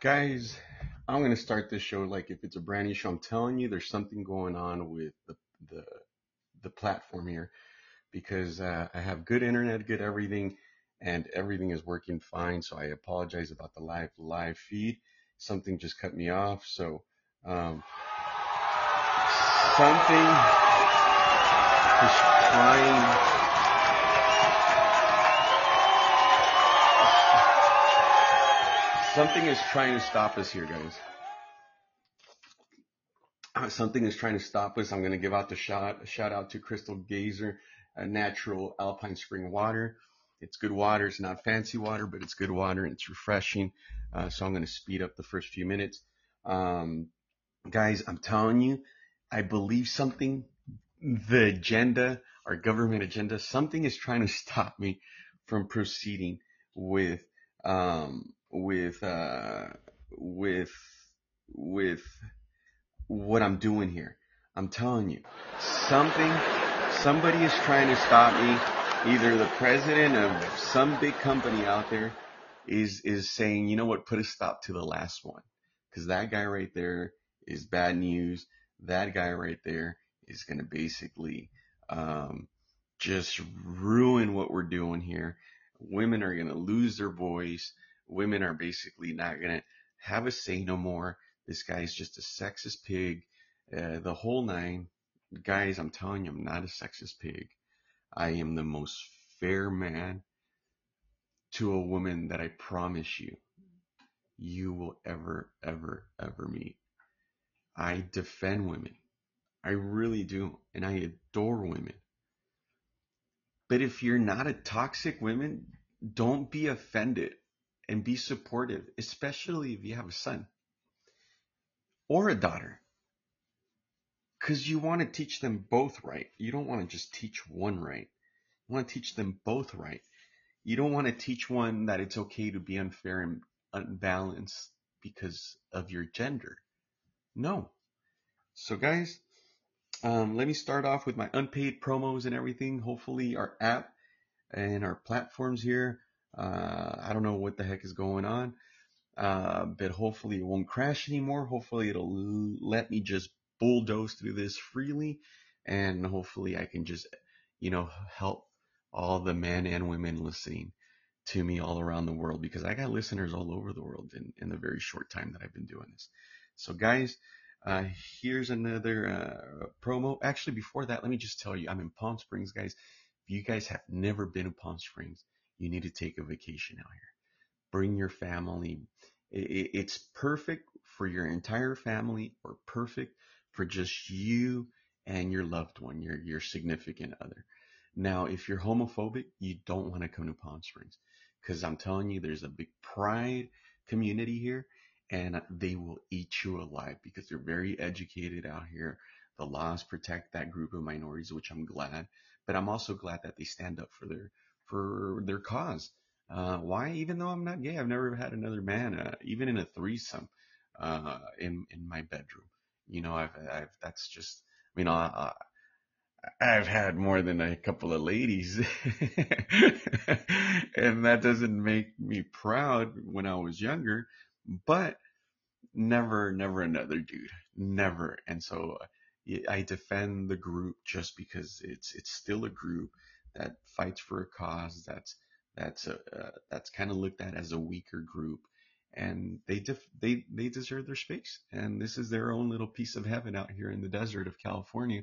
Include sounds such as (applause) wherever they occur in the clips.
Guys, I'm gonna start this show like if it's a brand new show. I'm telling you, there's something going on with the the the platform here because uh, I have good internet, good everything, and everything is working fine. So I apologize about the live live feed. Something just cut me off. So um, something is trying. Something is trying to stop us here, guys. Uh, something is trying to stop us. I'm going to give out the shout, shout out to Crystal Geyser, natural alpine spring water. It's good water. It's not fancy water, but it's good water and it's refreshing. Uh, so I'm going to speed up the first few minutes. Um, guys, I'm telling you, I believe something, the agenda, our government agenda, something is trying to stop me from proceeding with, um, with, uh, with, with what I'm doing here. I'm telling you, something, somebody is trying to stop me. Either the president of some big company out there is, is saying, you know what, put a stop to the last one. Cause that guy right there is bad news. That guy right there is going to basically, um, just ruin what we're doing here. Women are going to lose their voice. Women are basically not going to have a say no more this guy is just a sexist pig. Uh, the whole nine. Guys, I'm telling you, I'm not a sexist pig. I am the most fair man to a woman that I promise you, you will ever, ever, ever meet. I defend women. I really do. And I adore women. But if you're not a toxic woman, don't be offended and be supportive, especially if you have a son or a daughter. Because you want to teach them both right. You don't want to just teach one right. You want to teach them both right. You don't want to teach one that it's okay to be unfair and unbalanced because of your gender. No. So guys, um, let me start off with my unpaid promos and everything. Hopefully our app and our platforms here. Uh, I don't know what the heck is going on. Uh, but hopefully it won't crash anymore. Hopefully it'll let me just bulldoze through this freely and hopefully I can just, you know, help all the men and women listening to me all around the world because I got listeners all over the world in, in the very short time that I've been doing this. So guys, uh, here's another, uh, promo. Actually, before that, let me just tell you, I'm in Palm Springs, guys. If you guys have never been to Palm Springs, you need to take a vacation out here. Bring your family, it's perfect for your entire family or perfect for just you and your loved one, your, your significant other. Now, if you're homophobic, you don't want to come to Palm Springs because I'm telling you, there's a big pride community here and they will eat you alive because they're very educated out here. The laws protect that group of minorities, which I'm glad, but I'm also glad that they stand up for their, for their cause. Uh, why? Even though I'm not gay, I've never had another man, uh, even in a threesome, uh, in, in my bedroom. You know, I've, I've, that's just, I mean, I, I've had more than a couple of ladies (laughs) and that doesn't make me proud when I was younger, but never, never another dude, never. And so I defend the group just because it's, it's still a group that fights for a cause that's, that's a, uh, that's kind of looked at as a weaker group and they def- they they deserve their space and this is their own little piece of heaven out here in the desert of California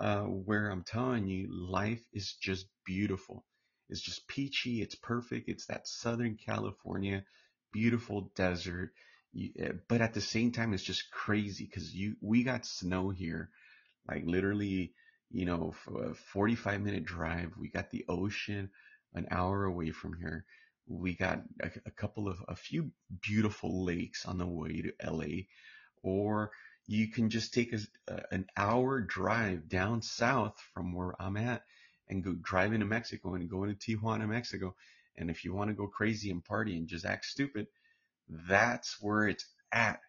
uh, where I'm telling you life is just beautiful. It's just peachy it's perfect it's that southern California beautiful desert you, eh, but at the same time it's just crazy because you we got snow here like literally you know a uh, 45 minute drive we got the ocean an hour away from here. We got a, a couple of, a few beautiful lakes on the way to LA, or you can just take a, uh, an hour drive down south from where I'm at and go drive into Mexico and go into Tijuana, Mexico. And if you want to go crazy and party and just act stupid, that's where it's at.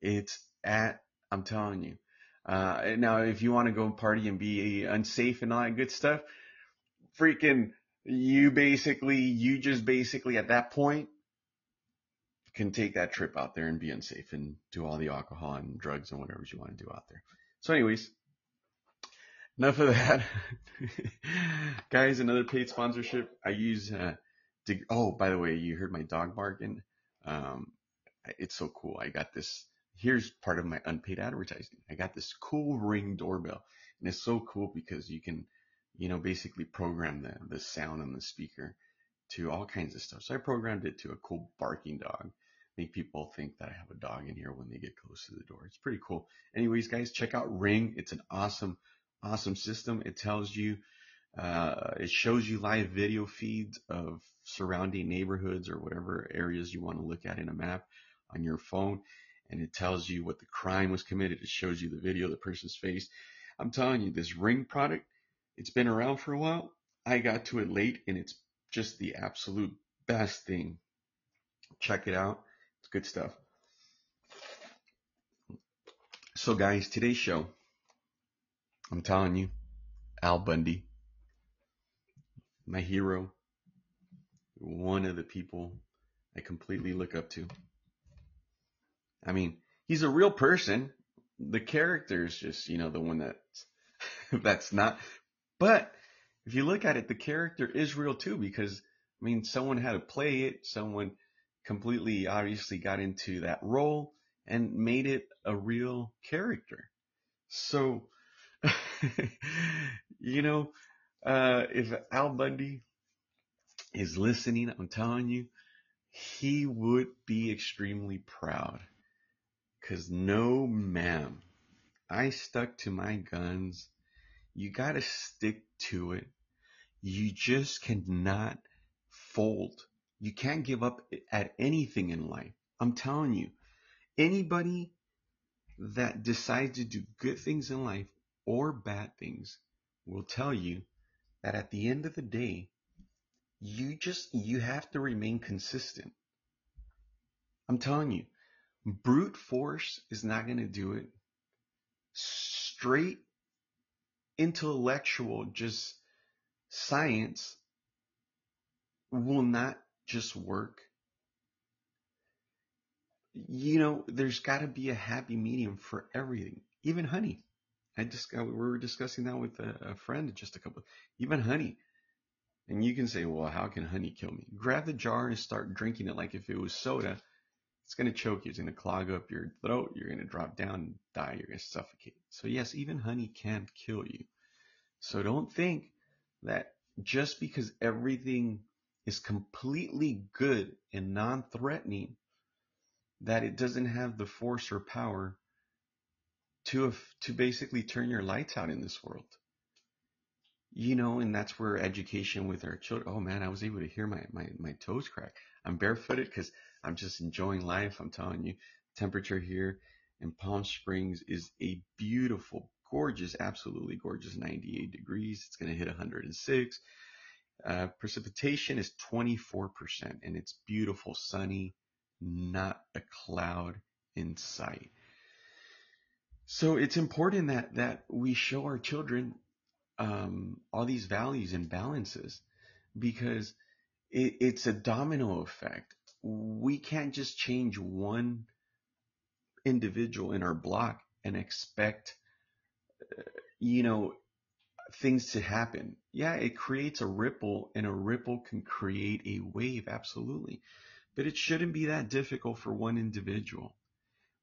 It's at, I'm telling you. Uh, now, if you want to go party and be unsafe and all that good stuff, freaking you basically, you just basically at that point can take that trip out there and be unsafe and do all the alcohol and drugs and whatever you want to do out there. So anyways, enough of that. (laughs) Guys, another paid sponsorship. I use, uh, to, oh, by the way, you heard my dog barking. Um, it's so cool. I got this. Here's part of my unpaid advertising. I got this cool ring doorbell and it's so cool because you can, you know, basically program the, the sound on the speaker to all kinds of stuff. So I programmed it to a cool barking dog make people think that I have a dog in here when they get close to the door. It's pretty cool. Anyways, guys, check out Ring. It's an awesome, awesome system. It tells you, uh, it shows you live video feeds of surrounding neighborhoods or whatever areas you want to look at in a map on your phone. And it tells you what the crime was committed. It shows you the video of the person's face. I'm telling you, this Ring product, it's been around for a while. I got to it late and it's just the absolute best thing. Check it out. It's good stuff. So, guys, today's show, I'm telling you, Al Bundy, my hero, one of the people I completely look up to. I mean, he's a real person. The character is just, you know, the one that's (laughs) that's not. But if you look at it, the character is real too, because I mean, someone had to play it. Someone completely obviously got into that role and made it a real character. So, (laughs) you know, uh, if Al Bundy is listening, I'm telling you, he would be extremely proud. Cause no ma'am, I stuck to my guns. You gotta stick to it. You just cannot fold you can't give up at anything in life. I'm telling you, anybody that decides to do good things in life or bad things will tell you that at the end of the day, you just, you have to remain consistent. I'm telling you, brute force is not going to do it. Straight intellectual, just science will not just work. You know, there's got to be a happy medium for everything, even honey. I just uh, we were discussing that with a, a friend just a couple, even honey. And you can say, well, how can honey kill me? Grab the jar and start drinking it like if it was soda. It's going to choke you. It's going to clog up your throat. You're going to drop down and die. You're going to suffocate. So yes, even honey can kill you. So don't think that just because everything is completely good and non-threatening that it doesn't have the force or power to to basically turn your lights out in this world. You know, and that's where education with our children. Oh man, I was able to hear my my my toes crack. I'm barefooted because I'm just enjoying life. I'm telling you, temperature here in Palm Springs is a beautiful, gorgeous, absolutely gorgeous 98 degrees. It's going to hit 106. Uh, precipitation is 24% and it's beautiful, sunny, not a cloud in sight. So it's important that, that we show our children um, all these values and balances because it, it's a domino effect. We can't just change one individual in our block and expect, uh, you know, things to happen. Yeah, it creates a ripple and a ripple can create a wave. Absolutely. But it shouldn't be that difficult for one individual.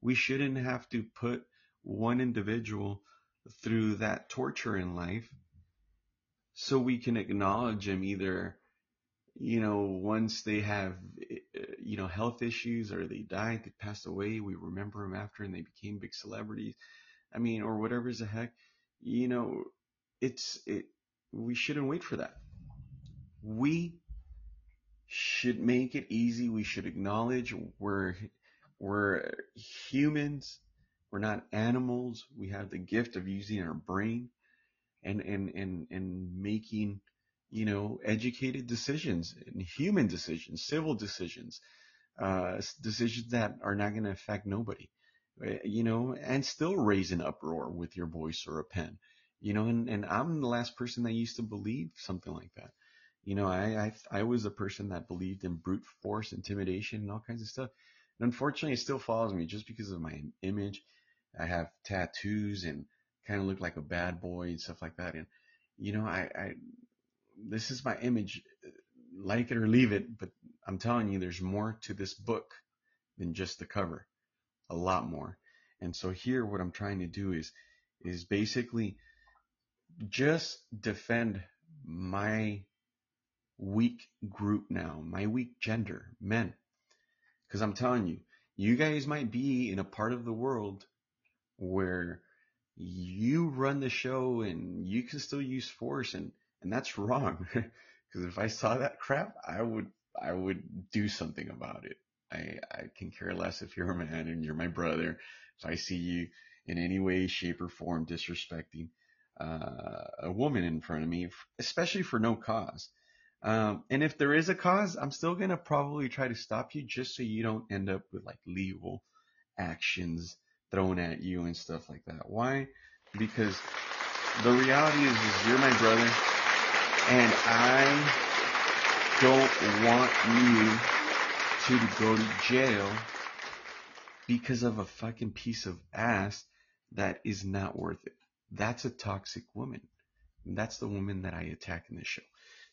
We shouldn't have to put one individual through that torture in life so we can acknowledge him either, you know, once they have, eh, you know, health issues or they died, they passed away, we remember them after and they became big celebrities. I mean, or whatever's the heck, you know, it's it we shouldn't wait for that. We should make it easy. We should acknowledge we're we're humans. We're not animals. We have the gift of using our brain and and and and making you know educated decisions and human decisions, civil decisions, uh, decisions that are not going to affect nobody. Uh, you know, and still raise an uproar with your voice or a pen you know, and, and I'm the last person that used to believe something like that. You know, I, I, I was a person that believed in brute force, intimidation, and all kinds of stuff. And unfortunately, it still follows me just because of my image. I have tattoos and kind of look like a bad boy and stuff like that. And, you know, I, I, this is my image, like it or leave it, but I'm telling you, there's more to this book than just the cover. A lot more. And so here, what I'm trying to do is, is basically just defend my weak group now, my weak gender, men. Cause I'm telling you, you guys might be in a part of the world where you run the show and you can still use force and, and that's wrong. (laughs) Cause if I saw that crap, I would, I would do something about it. I, I can care less if you're a man and you're my brother. If I see you in any way, shape or form disrespecting, uh, a woman in front of me, especially for no cause. Um, and if there is a cause, I'm still going to probably try to stop you just so you don't end up with like legal actions thrown at you and stuff like that. Why? Because the reality is, is you're my brother and I don't want you to go to jail because of a fucking piece of ass that is not worth it. That's a toxic woman. And that's the woman that I attack in this show.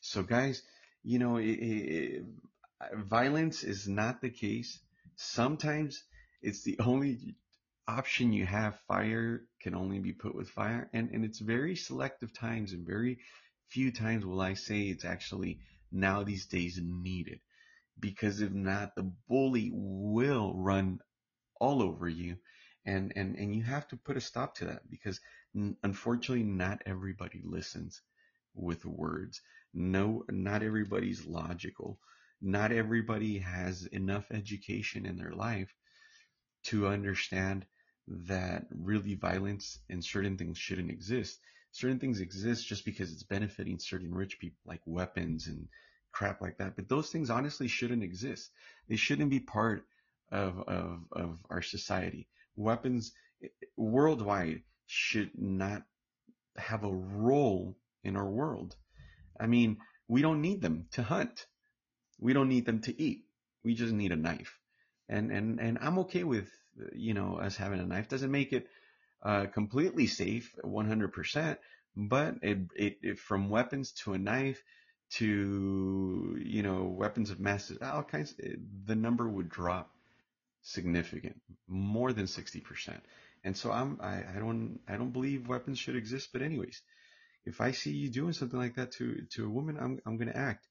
So guys, you know, it, it, violence is not the case. Sometimes it's the only option you have. Fire can only be put with fire. And, and it's very selective times and very few times will I say it's actually now these days needed. Because if not, the bully will run all over you. And, and, and you have to put a stop to that because unfortunately not everybody listens with words. No, not everybody's logical. Not everybody has enough education in their life to understand that really violence and certain things shouldn't exist. Certain things exist just because it's benefiting certain rich people, like weapons and crap like that. But those things honestly shouldn't exist. They shouldn't be part of, of, of our society. Weapons eh, worldwide should not have a role in our world. I mean, we don't need them to hunt. We don't need them to eat. We just need a knife. And, and, and I'm okay with, you know, us having a knife. Doesn't make it, uh, completely safe 100%, but it, it, it, from weapons to a knife to, you know, weapons of mass, all kinds, the number would drop significant, more than 60%. And so I'm, I, I don't, I don't believe weapons should exist. But anyways, if I see you doing something like that to, to a woman, I'm, I'm going to act.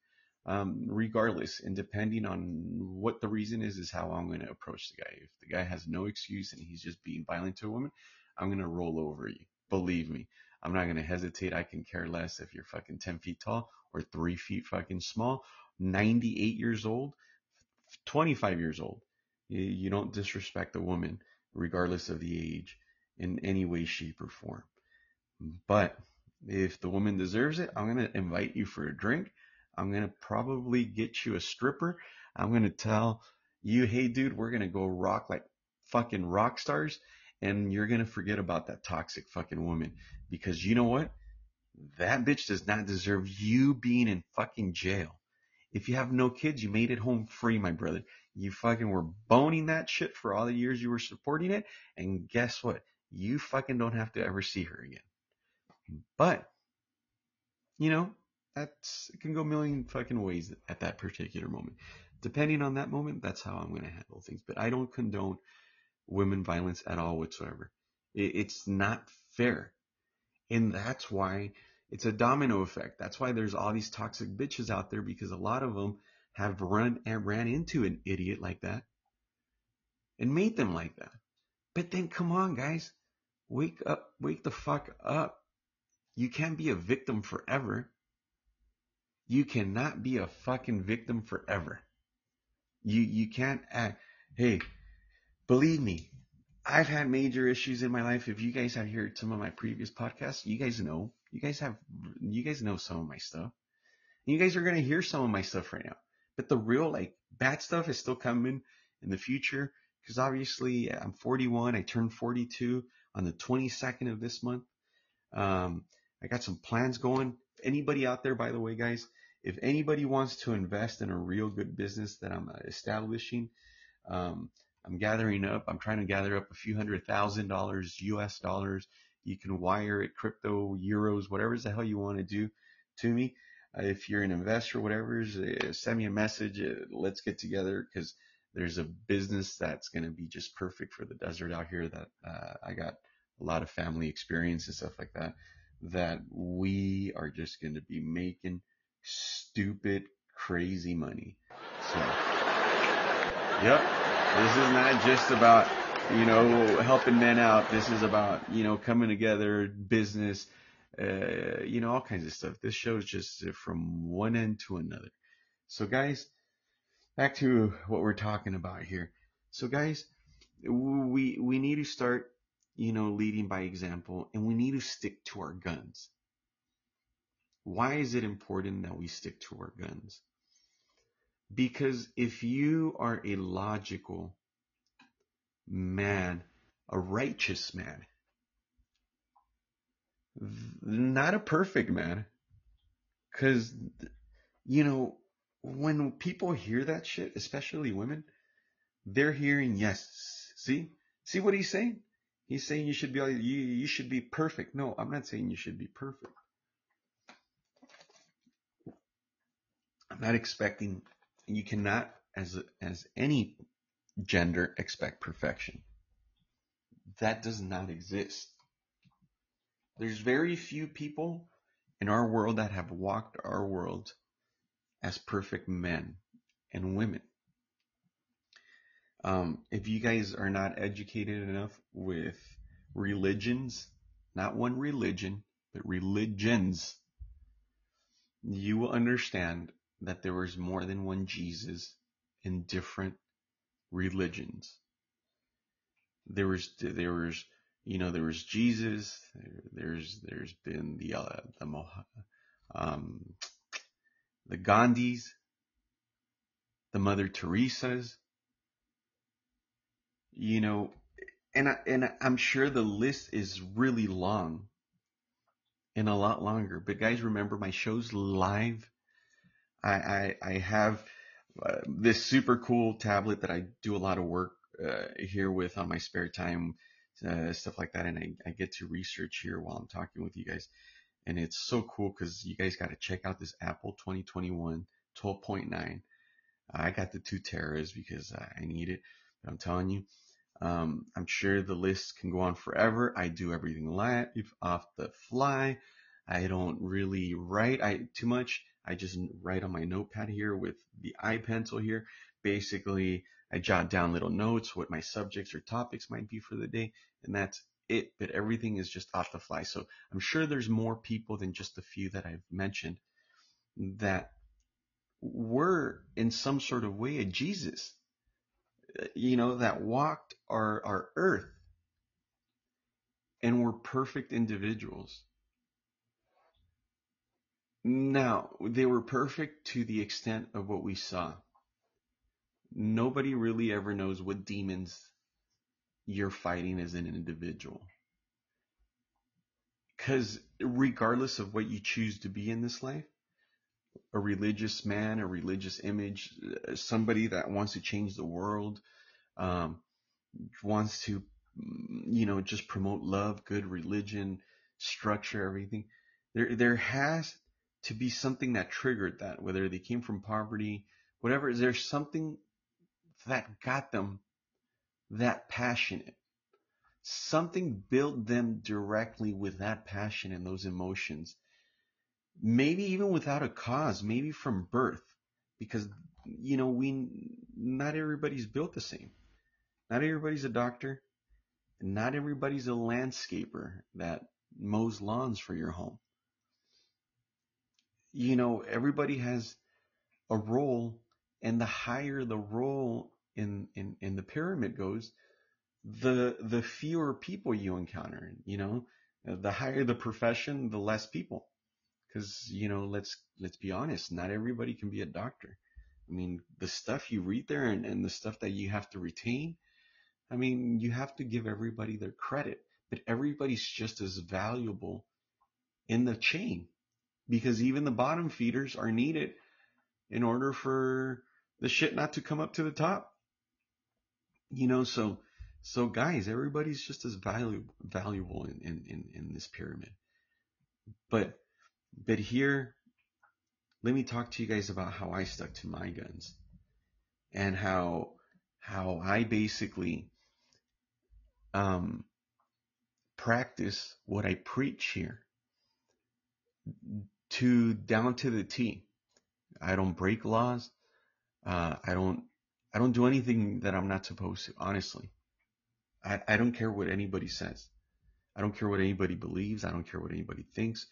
Um, regardless, and depending on what the reason is, is how I'm going to approach the guy. If the guy has no excuse and he's just being violent to a woman, I'm to roll over you. Believe me, I'm not to hesitate. I can care less if you're fucking 10 feet tall or three feet fucking small, 98 years old, 25 years old. You, don't disrespect a woman, regardless of the age, in any way, shape, or form. But if the woman deserves it, I'm to invite you for a drink. I'm to probably get you a stripper. I'm to tell you, hey, dude, we're to go rock like fucking rock stars. And you're going to forget about that toxic fucking woman because you know what? That bitch does not deserve you being in fucking jail. If you have no kids, you made it home free, my brother. You fucking were boning that shit for all the years you were supporting it. And guess what? You fucking don't have to ever see her again. But, you know, that's, it can go a million fucking ways at that particular moment. Depending on that moment, that's how I'm going to handle things. But I don't condone women violence at all whatsoever. It's not fair. And that's why it's a domino effect. That's why there's all these toxic bitches out there because a lot of them have run and ran into an idiot like that and made them like that. But then come on, guys. Wake up, wake the fuck up. You can't be a victim forever. You cannot be a fucking victim forever. You you can't act. Hey, believe me, I've had major issues in my life. If you guys have heard some of my previous podcasts, you guys know. You guys have you guys know some of my stuff. And you guys are gonna hear some of my stuff right now. But the real like bad stuff is still coming in the future because obviously I'm 41. I turned 42 on the 22nd of this month. Um, I got some plans going. Anybody out there, by the way, guys, if anybody wants to invest in a real good business that I'm uh, establishing, Um, I'm gathering up. I'm trying to gather up a few hundred thousand dollars, U.S. dollars. You can wire it, crypto, euros, whatever the hell you want to do to me. Uh, if you're an investor, whatever, uh, send me a message. Uh, let's get together because there's a business that's going to be just perfect for the desert out here that uh, I got a lot of family experience and stuff like that. That we are just going to be making stupid, crazy money. So, yep. This is not just about, you know, helping men out. This is about, you know, coming together, business, uh, you know, all kinds of stuff. This show is just from one end to another. So guys, back to what we're talking about here. So guys, we, we need to start, you know, leading by example and we need to stick to our guns. Why is it important that we stick to our guns? Because if you are a logical man, a righteous man, not a perfect man, because, you know, when people hear that shit, especially women, they're hearing yes. See, see what he's saying? He's saying you should be you, you should be perfect. No, I'm not saying you should be perfect. I'm not expecting you cannot, as as any gender, expect perfection. That does not exist. There's very few people in our world that have walked our world as perfect men and women. Um, if you guys are not educated enough with religions, not one religion, but religions, you will understand that there was more than one Jesus in different religions. There was there was you know there was Jesus. There's there's been the uh, the um, the Gandhis, the Mother Teresa's. You know, and I, and I'm sure the list is really long and a lot longer. But guys, remember my show's live I, I, I have uh, this super cool tablet that I do a lot of work uh, here with on my spare time, uh, stuff like that. And I, I get to research here while I'm talking with you guys. And it's so cool because you guys got to check out this Apple 2021 12.9. I got the two teras because I need it. But I'm telling you, um, I'm sure the list can go on forever. I do everything live off the fly. I don't really write I too much. I just write on my notepad here with the eye pencil here. Basically, I jot down little notes, what my subjects or topics might be for the day, and that's it. But everything is just off the fly. So I'm sure there's more people than just a few that I've mentioned that were in some sort of way a Jesus, uh, you know, that walked our, our earth and were perfect individuals. Now, they were perfect to the extent of what we saw. Nobody really ever knows what demons you're fighting as an individual. Because regardless of what you choose to be in this life, a religious man, a religious image, somebody that wants to change the world, um, wants to, you know, just promote love, good religion, structure, everything. There, there has to be something that triggered that, whether they came from poverty, whatever. Is there something that got them that passionate? Something built them directly with that passion and those emotions. Maybe even without a cause, maybe from birth, because you know we not everybody's built the same. Not everybody's a doctor. Not everybody's a landscaper that mows lawns for your home you know, everybody has a role, and the higher the role in, in, in the pyramid goes, the the fewer people you encounter. You know, the higher the profession, the less people. Because you know, let's let's be honest, not everybody can be a doctor. I mean, the stuff you read there and, and the stuff that you have to retain. I mean, you have to give everybody their credit, but everybody's just as valuable in the chain because even the bottom feeders are needed in order for the shit not to come up to the top. You know, so so guys, everybody's just as valuable valuable in, in, in, in this pyramid. But but here, let me talk to you guys about how I stuck to my guns and how how I basically um, practice what I preach here to down to the T. I don't break laws. Uh, I don't I don't do anything that I'm not supposed to. Honestly, I, I don't care what anybody says. I don't care what anybody believes. I don't care what anybody thinks.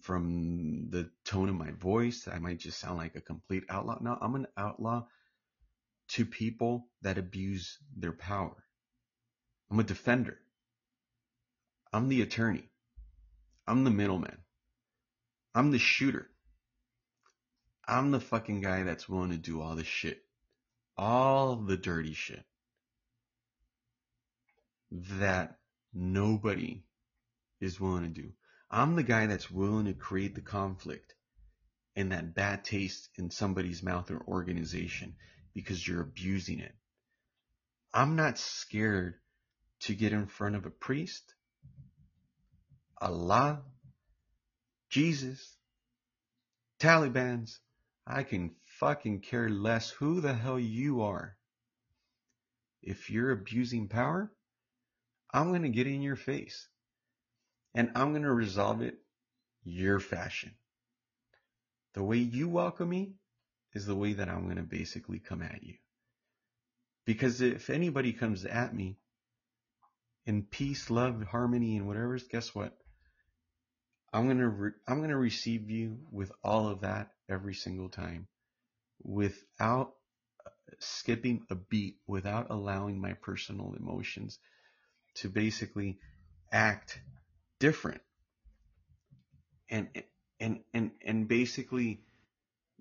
From the tone of my voice, I might just sound like a complete outlaw. No, I'm an outlaw to people that abuse their power. I'm a defender. I'm the attorney. I'm the middleman. I'm the shooter. I'm the fucking guy that's willing to do all the shit. All the dirty shit. That nobody is willing to do. I'm the guy that's willing to create the conflict and that bad taste in somebody's mouth or organization because you're abusing it. I'm not scared to get in front of a priest, Allah, Jesus, Taliban's. I can fucking care less who the hell you are. If you're abusing power, I'm going to get in your face and I'm going to resolve it your fashion. The way you welcome me is the way that I'm going to basically come at you. Because if anybody comes at me in peace, love, harmony, and whatever, guess what? I'm going to re- I'm going to receive you with all of that every single time without uh, skipping a beat, without allowing my personal emotions to basically act different. And and and and basically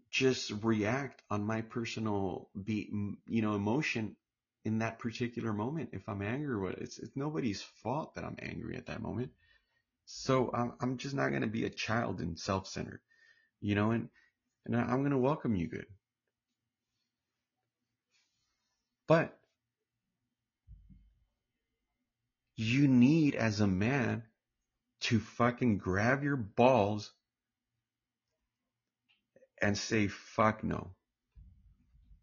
just react on my personal be you know emotion in that particular moment if i'm angry with it it's, it's nobody's fault that i'm angry at that moment so i'm, I'm just not going to be a child and self-centered you know and and i'm going to welcome you good but you need as a man to fucking grab your balls and say fuck no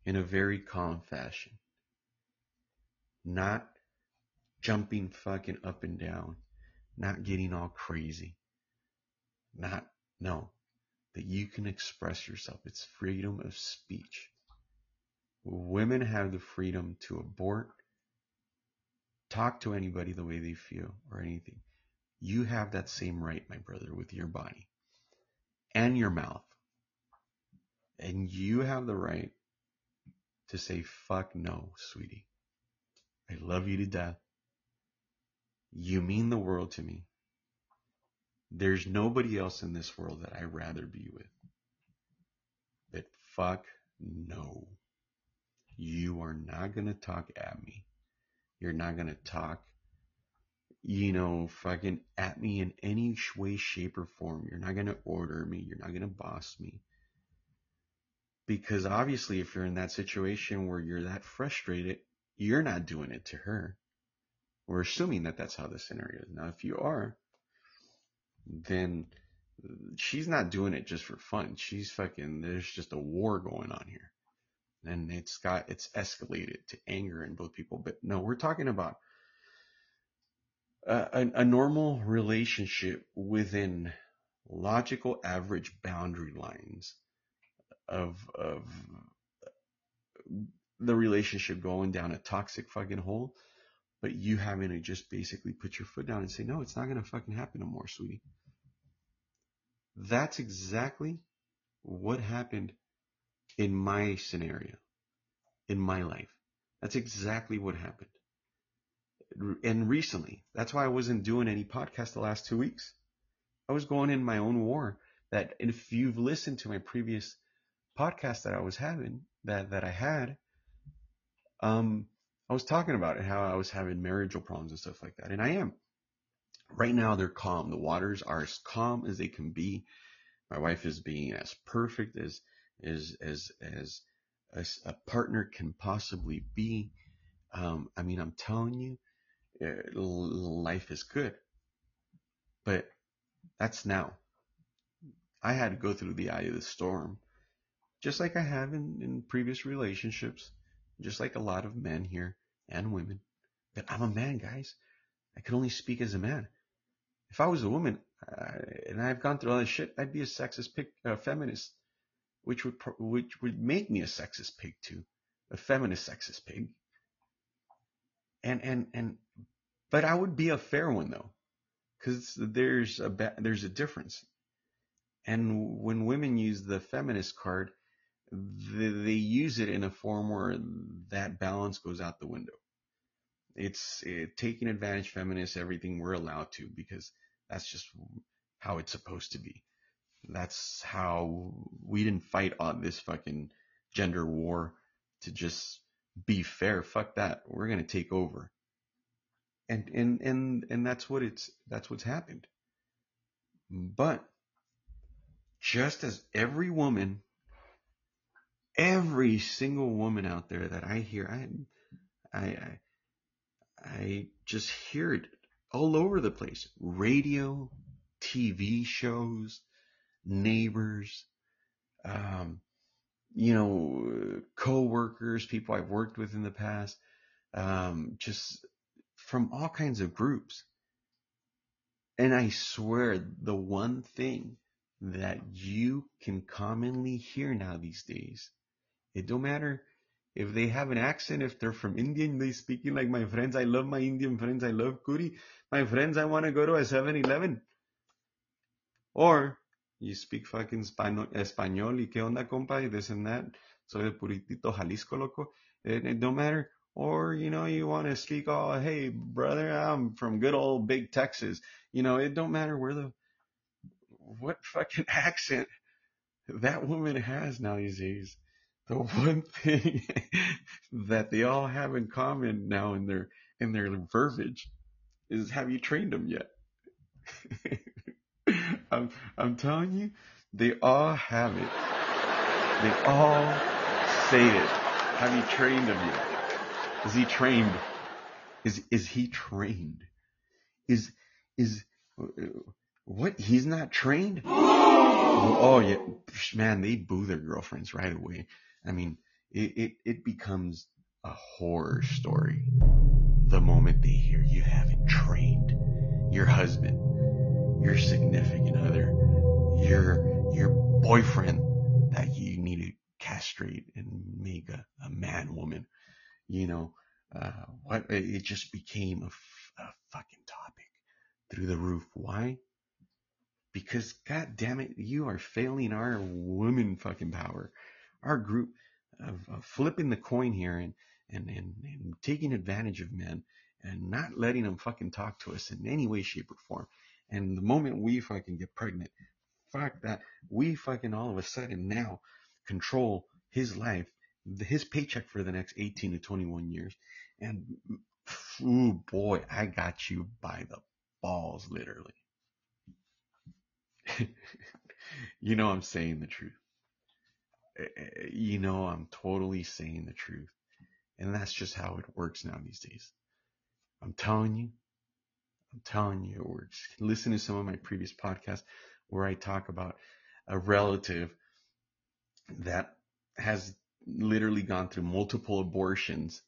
in a very calm fashion. Not jumping fucking up and down, not getting all crazy. Not, no, that you can express yourself. It's freedom of speech. Women have the freedom to abort, talk to anybody the way they feel or anything. You have that same right, my brother, with your body and your mouth. And you have the right to say, fuck no, sweetie. I love you to death. You mean the world to me. There's nobody else in this world that I'd rather be with. But fuck no. You are not going to talk at me. You're not going to talk, you know, fucking at me in any way, shape, or form. You're not going to order me. You're not going to boss me. Because obviously, if you're in that situation where you're that frustrated, you're not doing it to her. We're assuming that that's how the scenario is. Now, if you are, then she's not doing it just for fun. She's fucking, there's just a war going on here. And it's got, it's escalated to anger in both people. But no, we're talking about a, a, a normal relationship within logical average boundary lines of of the relationship going down a toxic fucking hole, but you having to just basically put your foot down and say, no, it's not gonna fucking happen no more, sweetie. That's exactly what happened in my scenario, in my life. That's exactly what happened. And recently, that's why I wasn't doing any podcast the last two weeks. I was going in my own war that if you've listened to my previous podcast that I was having that that I had, um, I was talking about how I was having marital problems and stuff like that, and I am. Right now, they're calm. The waters are as calm as they can be. My wife is being as perfect as as as as, as a partner can possibly be. Um, I mean, I'm telling you, uh, life is good, but that's now. I had to go through the eye of the storm, just like I have in, in previous relationships, just like a lot of men here and women. But I'm a man, guys. I can only speak as a man. If I was a woman uh, and I've gone through all this shit, I'd be a sexist pig, uh, feminist, which would which would make me a sexist pig too, a feminist sexist pig. And and and, but I would be a fair one though, because there's a there's a difference. And when women use the feminist card, they, they use it in a form where that balance goes out the window. It's it, taking advantage feminists everything we're allowed to because that's just how it's supposed to be. That's how we didn't fight on this fucking gender war to just be fair. Fuck that. We're gonna take over. And and and and that's what it's that's what's happened. But just as every woman, every single woman out there that I hear, I I I, just hear it all over the place. Radio, TV shows, neighbors, um, you know, co-workers, people I've worked with in the past, um, just from all kinds of groups. And I swear the one thing that you can commonly hear now these days, it don't matter if they have an accent, if they're from India and they speaking like my friends, I love my Indian friends, I love curry. My friends, I want to go to a 7-Eleven. Or you speak fucking Spano- español y qué onda, compa, this and that. Soy de Puritito, Jalisco, loco. It, it don't matter. Or, you know, you want to speak, oh, hey, brother, I'm from good old big Texas. You know, it don't matter where the, what fucking (laughs) accent that woman has now (laughs) the one thing (laughs) that they all have in common now in their in their verbiage is have you trained them yet? (laughs) I'm I'm telling you, they all have it. They all say it. Have you trained him yet? Is he trained? Is is he trained? Is is uh, what? He's not trained? Oh yeah, man, they boo their girlfriends right away. I mean, it, it, it becomes a horror story the moment they hear you haven't trained your husband, your significant other, your, your boyfriend that you need to castrate and make a, a man woman. You know, uh, what, it just became a, a fucking topic through the roof. Why? Because god damn it, you are failing our woman fucking power our group of, of flipping the coin here and, and, and, and taking advantage of men and not letting them fucking talk to us in any way, shape, or form. And the moment we fucking get pregnant, fuck that. We fucking all of a sudden now control his life, his paycheck for the next 18 to 21 years. And, ooh boy, I got you by the balls, literally. (laughs) you know I'm saying the truth. Eh, eh, you know I'm totally saying the truth. And that's just how it works now these days. I'm telling you, I'm telling you it works. Listen to some of my previous podcasts where I talk about a relative that has literally gone through multiple abortions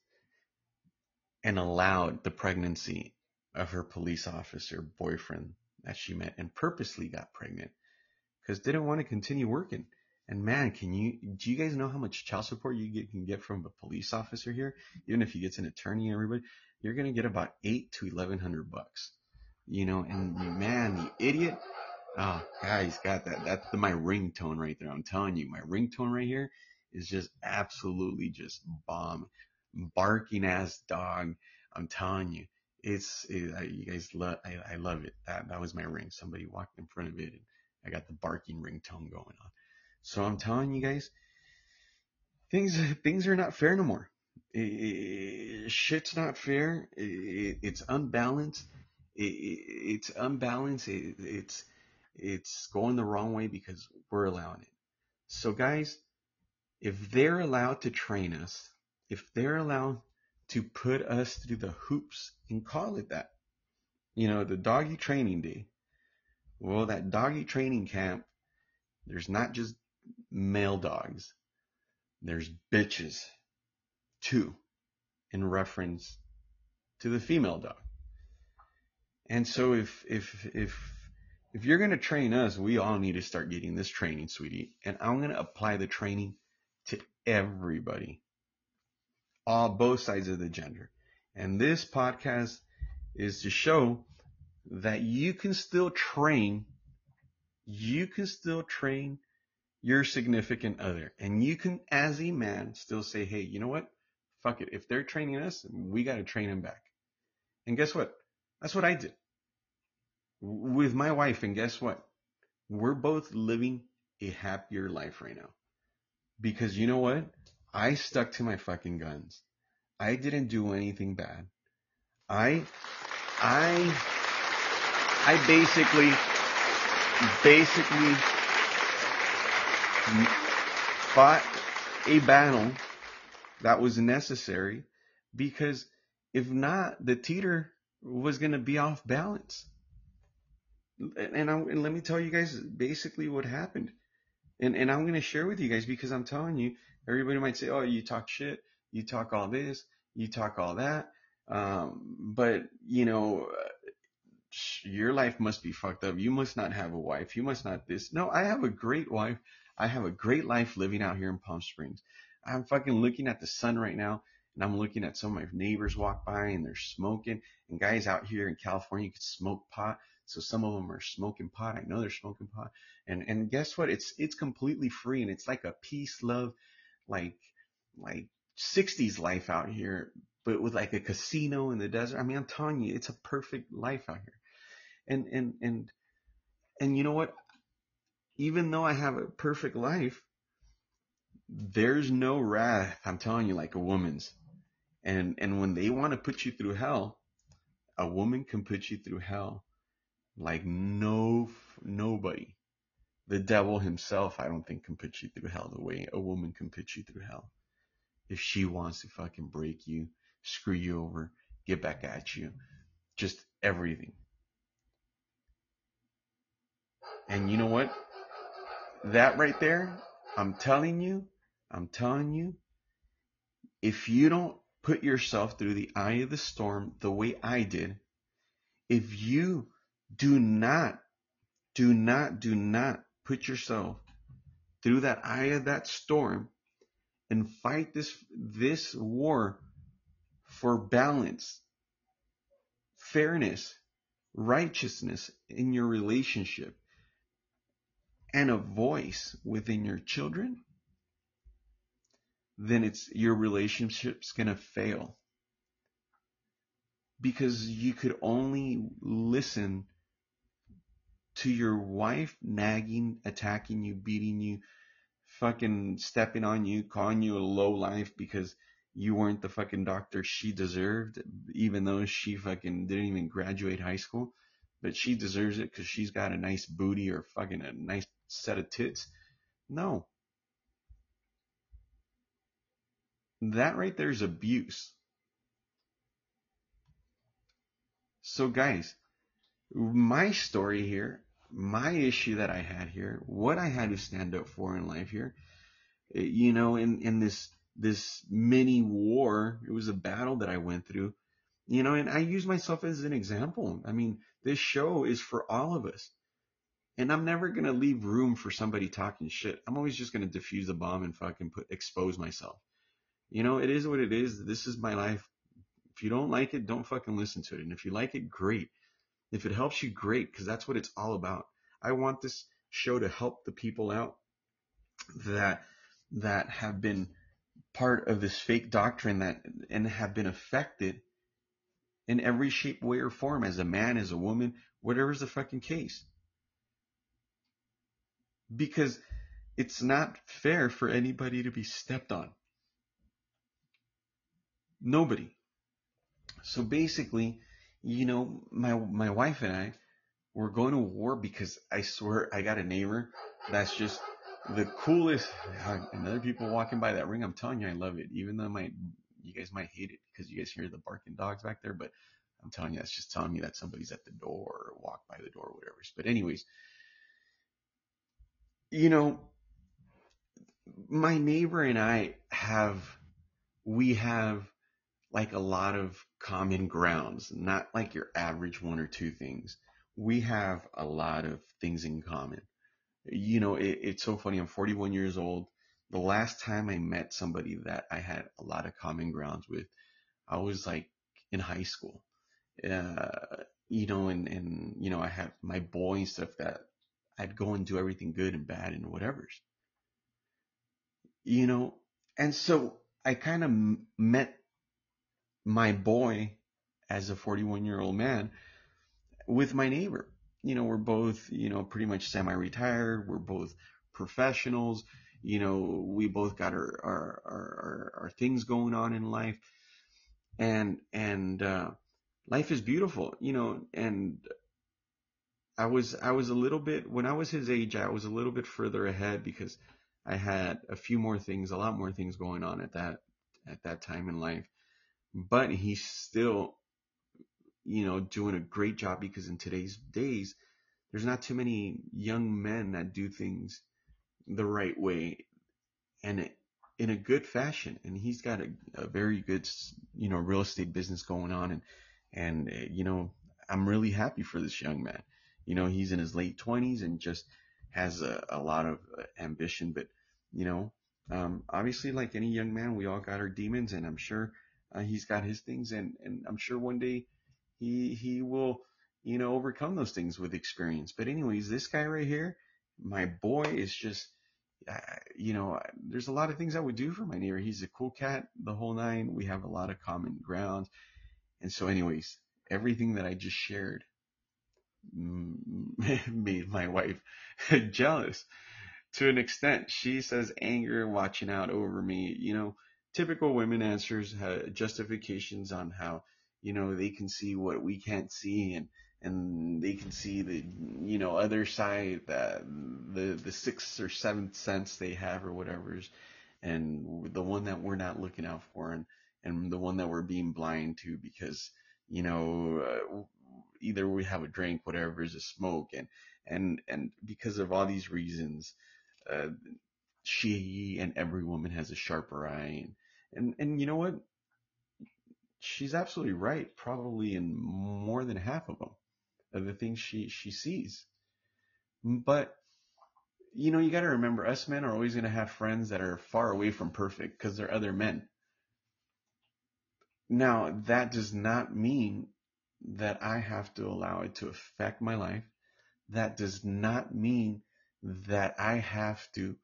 and allowed the pregnancy of her police officer boyfriend that she met and purposely got pregnant because didn't want to continue working. And man, can you, do you guys know how much child support you get, can get from a police officer here? Even if he gets an attorney and everybody, you're to get about eight to 1100 bucks, you know, and man, the idiot, oh, guys, got that. That's the, my ringtone right there. I'm telling you, my ringtone right here is just absolutely just bomb, barking ass dog. I'm telling you, it's, it, I, you guys love, I, I love it. That, that was my ring. Somebody walked in front of it and I got the barking ringtone going on. So I'm telling you guys, things things are not fair no more. It, it, shit's not fair. It, it's unbalanced. it's unbalanced. it's it's going the wrong way because we're allowing it. So guys, if they're allowed to train us, if they're allowed to put us through the hoops and call it that. You know, the doggy training day. Well, that doggy training camp, there's not just male dogs. There's bitches too in reference to the female dog. And so if if if if you're going to train us, we all need to start getting this training, sweetie. And I'm going to apply the training to everybody, all both sides of the gender. And this podcast is to show that you can still train, you can still train your significant other. And you can, as a man, still say, hey, you know what? Fuck it. If they're training us, we got to train them back. And guess what? That's what I did with my wife. And guess what? We're both living a happier life right now. Because you know what? I stuck to my fucking guns. I didn't do anything bad. I, I, I basically, basically fought a battle that was necessary because if not, the teeter was going to be off balance. And, I, and let me tell you guys basically what happened. And, and I'm going to share with you guys because I'm telling you, everybody might say, oh, you talk shit, you talk all this, you talk all that. Um, but, you know, your life must be fucked up. You must not have a wife. You must not this. No, I have a great wife. I have a great life living out here in Palm Springs. I'm fucking looking at the sun right now and I'm looking at some of my neighbors walk by and they're smoking and guys out here in California can smoke pot. So some of them are smoking pot. I know they're smoking pot. And, and guess what? It's, it's completely free and it's like a peace, love, like, like 60s life out here, but with like a casino in the desert. I mean, I'm telling you, it's a perfect life out here. And, and, and, and you know what? Even though I have a perfect life, there's no wrath. I'm telling you, like a woman's. And, and when they want to put you through hell, a woman can put you through hell like no nobody. The devil himself, I don't think, can put you through hell the way a woman can put you through hell. If she wants to fucking break you, screw you over, get back at you, just everything. And you know what? That right there, I'm telling you, I'm telling you, if you don't put yourself through the eye of the storm the way I did, if you do not, do not, do not put yourself through that eye of that storm and fight this, this war for balance, fairness, righteousness in your relationship, and a voice within your children, then it's your relationship's gonna fail. Because you could only listen to your wife nagging, attacking you, beating you, fucking stepping on you, calling you a low life because you weren't the fucking doctor she deserved, even though she fucking didn't even graduate high school. But she deserves it because she's got a nice booty or fucking a nice set of tits. No. That right there is abuse. So guys, my story here my issue that I had here, what I had to stand up for in life here, eh, you know, in, in this, this mini war, it was a battle that I went through, you know, and I use myself as an example. I mean, this show is for all of us. And I'm never to leave room for somebody talking shit. I'm always just to defuse the bomb and fucking put, expose myself. You know, it is what it is. This is my life. If you don't like it, don't fucking listen to it. And if you like it, great. If it helps you, great, because that's what it's all about. I want this show to help the people out that that have been part of this fake doctrine that and have been affected in every shape, way, or form as a man, as a woman, whatever's the fucking case. Because it's not fair for anybody to be stepped on. Nobody. So basically, you know, my my wife and I were going to war because I swear I got a neighbor that's just the coolest. And other people walking by that ring, I'm telling you, I love it. Even though my you guys might hate it because you guys hear the barking dogs back there, but I'm telling you, that's just telling me that somebody's at the door or walk by the door or whatever. But anyways, you know, my neighbor and I have, we have like a lot of common grounds, not like your average one or two things. We have a lot of things in common. You know, it, it's so funny. I'm 41 years old. The last time I met somebody that I had a lot of common grounds with, I was like in high school. Uh, you know, and, and, you know, I have my boy and stuff that I'd go and do everything good and bad and whatever's. You know, and so I kind of met my boy as a 41 year old man with my neighbor. You know, we're both, you know, pretty much semi retired. We're both professionals. You know, we both got our, our, our, our, things going on in life. And, and, uh, life is beautiful, you know, and I was I was a little bit when I was his age, I was a little bit further ahead because I had a few more things, a lot more things going on at that at that time in life. But he's still, you know, doing a great job because in today's days, there's not too many young men that do things the right way and in a good fashion. And he's got a, a very good, you know, real estate business going on. And, and, you know, I'm really happy for this young man. You know, he's in his late 20s and just has a, a lot of uh, ambition. But, you know, um, obviously, like any young man, we all got our demons, and I'm sure uh, he's got his things, and, and I'm sure one day he he will, you know, overcome those things with experience. But anyways, this guy right here, my boy, is just, uh, you know, there's a lot of things I would do for my neighbor. He's a cool cat, the whole nine. We have a lot of common ground, and so, anyways, everything that I just shared made (laughs) my wife (laughs) jealous to an extent. She says anger watching out over me. You know, typical women answers justifications on how you know they can see what we can't see and and they can see the you know other side that the the sixth or seventh sense they have or whatever's and the one that we're not looking out for and and the one that we're being blind to because you know uh, either we have a drink, whatever is a smoke, and and and because of all these reasons, uh, she and every woman has a sharper eye, and and and you know what? She's absolutely right. Probably in more than half of them, of the things she she sees, but you know, you got to remember, us men are always going to have friends that are far away from perfect because they're other men. Now, that does not mean that I have to allow it to affect my life. That does not mean that I have to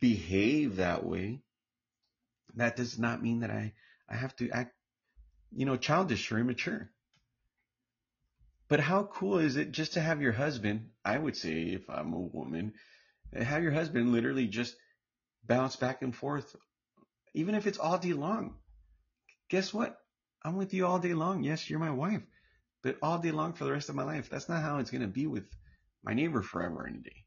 behave that way. That does not mean that I, I have to act, you know, childish or immature. But how cool is it just to have your husband, I would say if I'm a woman, have your husband literally just bounce back and forth, even if it's all day long. Guess what? I'm with you all day long. Yes, you're my wife, but all day long for the rest of my life. That's not how it's going to be with my neighbor forever and a day.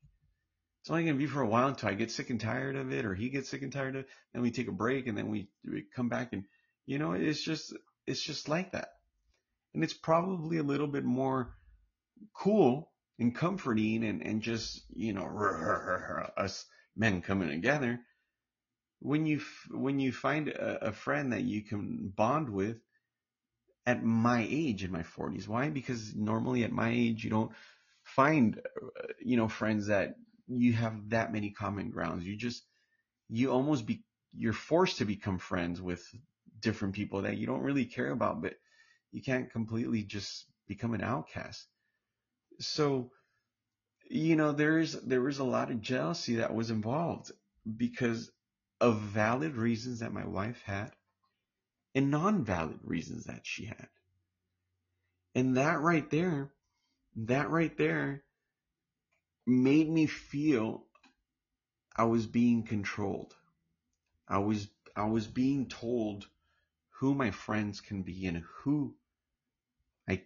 It's only going to be for a while until I get sick and tired of it or he gets sick and tired of it. Then we take a break and then we, we come back and, you know, it's just, it's just like that. And it's probably a little bit more cool and comforting and, and just, you know, (laughs) us men coming together when you, when you find a, a friend that you can bond with at my age in my 40s. Why? Because normally at my age, you don't find, you know, friends that you have that many common grounds. You just, you almost be, you're forced to become friends with different people that you don't really care about, but you can't completely just become an outcast. So, you know, there's, there was a lot of jealousy that was involved because of valid reasons that my wife had and non-valid reasons that she had. And that right there, that right there made me feel I was being controlled. I was, I was being told who my friends can be and who I,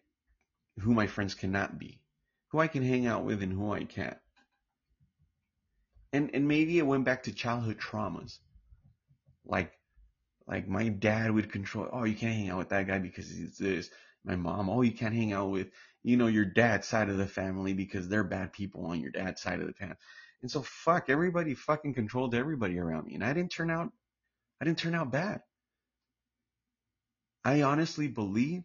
who my friends cannot be, who I can hang out with and who I can't. And, and maybe it went back to childhood traumas. Like like my dad would control, oh, you can't hang out with that guy because he's this. My mom, oh, you can't hang out with, you know, your dad's side of the family because they're bad people on your dad's side of the family. And so fuck, everybody fucking controlled everybody around me. And I didn't turn out, I didn't turn out bad. I honestly believe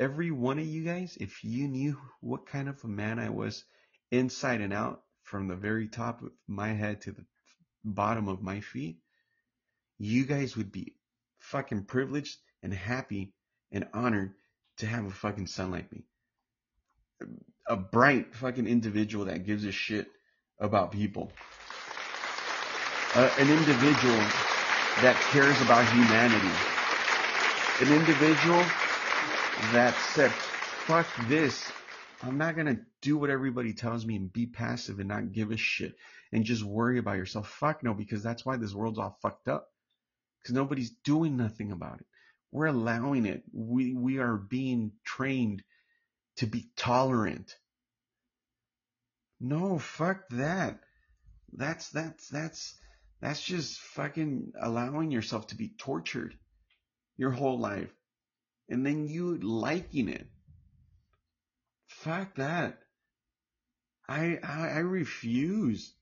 every one of you guys, if you knew what kind of a man I was inside and out, from the very top of my head to the bottom of my feet, you guys would be fucking privileged and happy and honored to have a fucking son like me. A bright fucking individual that gives a shit about people. Uh, an individual that cares about humanity. An individual that said, fuck this. I'm not going to do what everybody tells me and be passive and not give a shit and just worry about yourself. Fuck no, because that's why this world's all fucked up. Because nobody's doing nothing about it. We're allowing it. We, we are being trained to be tolerant. No, fuck that. That's, that's, that's, that's just fucking allowing yourself to be tortured your whole life and then you liking it. Fuck that. I, I, I refuse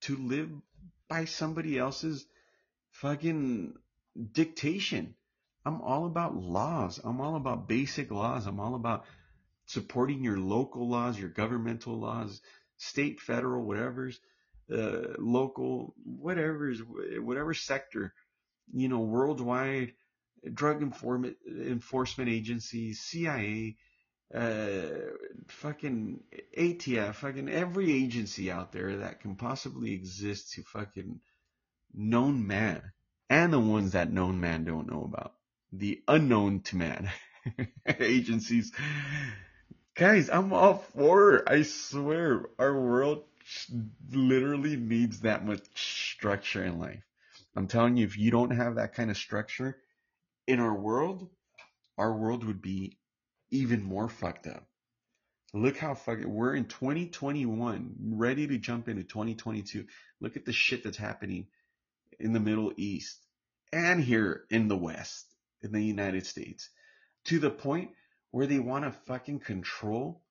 to live by somebody else's fucking dictation. I'm all about laws. I'm all about basic laws. I'm all about supporting your local laws, your governmental laws, state, federal, whatever's, uh, local, whatever's, whatever sector, you know, worldwide drug enforcement agencies, CIA, uh, fucking ATF, fucking every agency out there that can possibly exist to fucking known man and the ones that known man don't know about. The unknown to man (laughs) agencies. Guys, I'm all for it. I swear our world literally needs that much structure in life. I'm telling you, if you don't have that kind of structure in our world, our world would be even more fucked up. Look how fucking we're in 2021, ready to jump into 2022. Look at the shit that's happening in the Middle East and here in the West, in the United States, to the point where they want to fucking control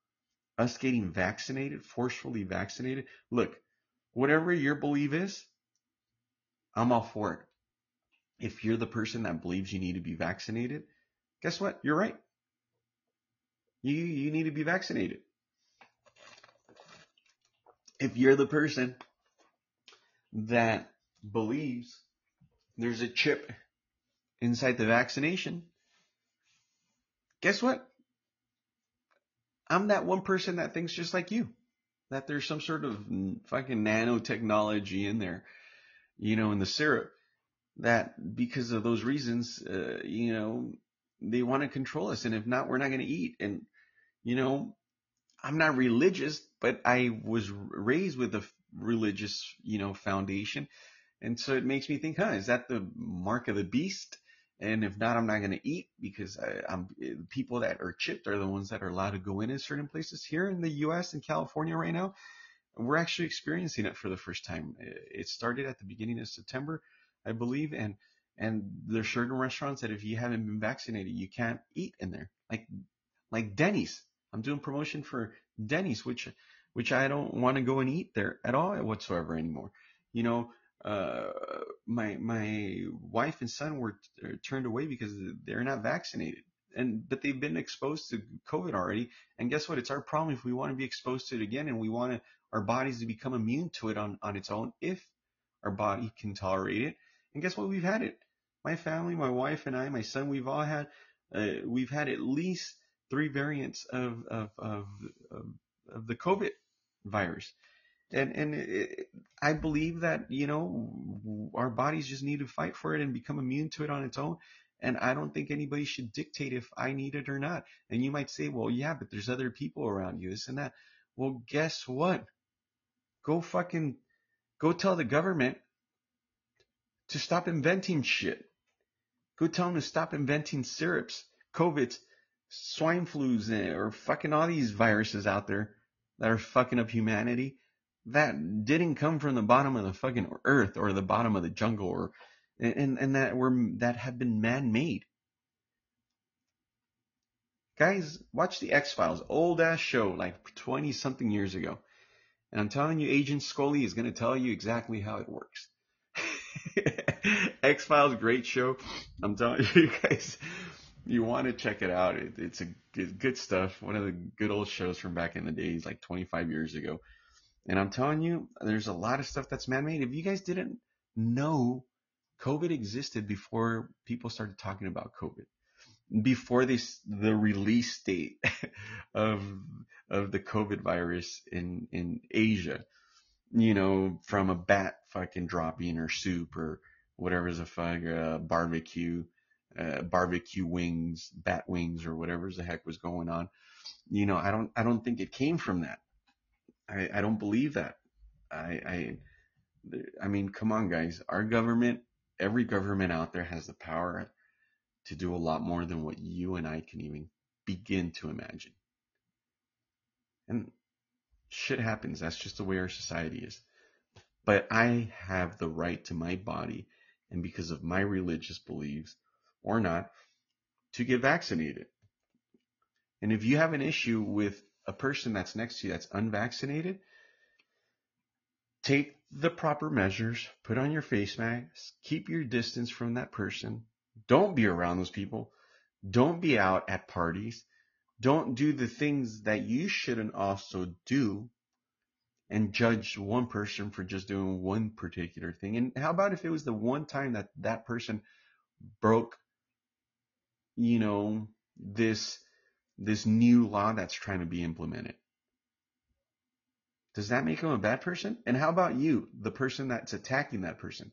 us getting vaccinated, forcefully vaccinated. Look, whatever your belief is, I'm all for it. If you're the person that believes you need to be vaccinated, guess what? You're right you, you need to be vaccinated. If you're the person that believes there's a chip inside the vaccination, guess what? I'm that one person that thinks just like you, that there's some sort of fucking nanotechnology in there, you know, in the syrup that because of those reasons, uh, you know, they want to control us. And if not, we're not going to eat. And you know, I'm not religious, but I was raised with a religious, you know, foundation. And so it makes me think, huh, is that the mark of the beast? And if not, I'm not going to eat because I, am people that are chipped are the ones that are allowed to go in in certain places here in the U.S. and California right now. We're actually experiencing it for the first time. It started at the beginning of September, I believe, and and there's certain restaurants that if you haven't been vaccinated, you can't eat in there, like like Denny's. I'm doing promotion for Denny's, which which I don't want to go and eat there at all whatsoever anymore. You know, uh, my my wife and son were t- turned away because they're not vaccinated, and but they've been exposed to COVID already. And guess what? It's our problem if we want to be exposed to it again, and we want our bodies to become immune to it on on its own if our body can tolerate it. And guess what? We've had it. My family, my wife and I, my son, we've all had, uh, we've had at least three variants of of of, of, of the COVID virus. And and it, I believe that you know our bodies just need to fight for it and become immune to it on its own. And I don't think anybody should dictate if I need it or not. And you might say, well, yeah, but there's other people around you, this and that. Well, guess what? Go fucking go tell the government to stop inventing shit. Go tell them to stop inventing syrups, COVIDs, swine flus eh, or fucking all these viruses out there that are fucking up humanity that didn't come from the bottom of the fucking earth or the bottom of the jungle or and, and that were that have been man-made. Guys, watch the X-Files, old ass show, like 20 something years ago. And I'm telling you, Agent Scully is going to tell you exactly how it works. (laughs) X-Files, great show. I'm telling (laughs) you guys, you want to check it out. It, it's a it's good stuff. One of the good old shows from back in the days, like 25 years ago. And I'm telling you, there's a lot of stuff that's man-made. If you guys didn't know, COVID existed before people started talking about COVID before the release date (laughs) of of the COVID virus in in Asia, you know, from a bat fucking dropping or soup or whatever's a fuck uh, barbecue, uh, barbecue wings, bat wings or whatever's the heck was going on. You know, I don't I don't think it came from that. I I don't believe that. I I I mean, come on, guys. Our government, every government out there has the power to do a lot more than what you and I can even begin to imagine. And shit happens. That's just the way our society is. But I have the right to my body, and because of my religious beliefs or not, to get vaccinated. And if you have an issue with a person that's next to you that's unvaccinated, take the proper measures, put on your face mask, keep your distance from that person, don't be around those people. Don't be out at parties. Don't do the things that you shouldn't also do and judge one person for just doing one particular thing. And how about if it was the one time that that person broke, you know, this, this new law that's trying to be implemented? Does that make him a bad person? And how about you, the person that's attacking that person?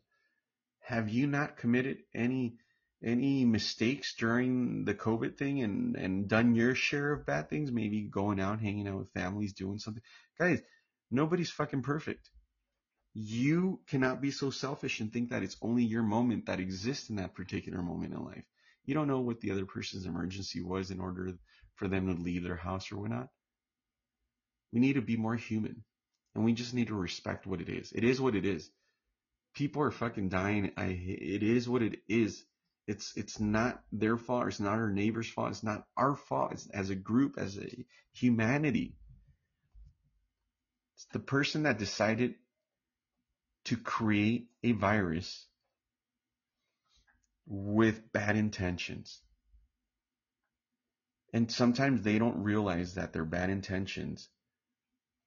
Have you not committed any any mistakes during the COVID thing and, and done your share of bad things, maybe going out, hanging out with families, doing something. Guys, nobody's fucking perfect. You cannot be so selfish and think that it's only your moment that exists in that particular moment in life. You don't know what the other person's emergency was in order for them to leave their house or whatnot. We need to be more human and we just need to respect what it is. It is what it is. People are fucking dying. I, it is what it is it's it's not their fault. It's not our neighbor's fault. It's not our fault. It's as a group, as a humanity. It's the person that decided to create a virus with bad intentions. And sometimes they don't realize that their bad intentions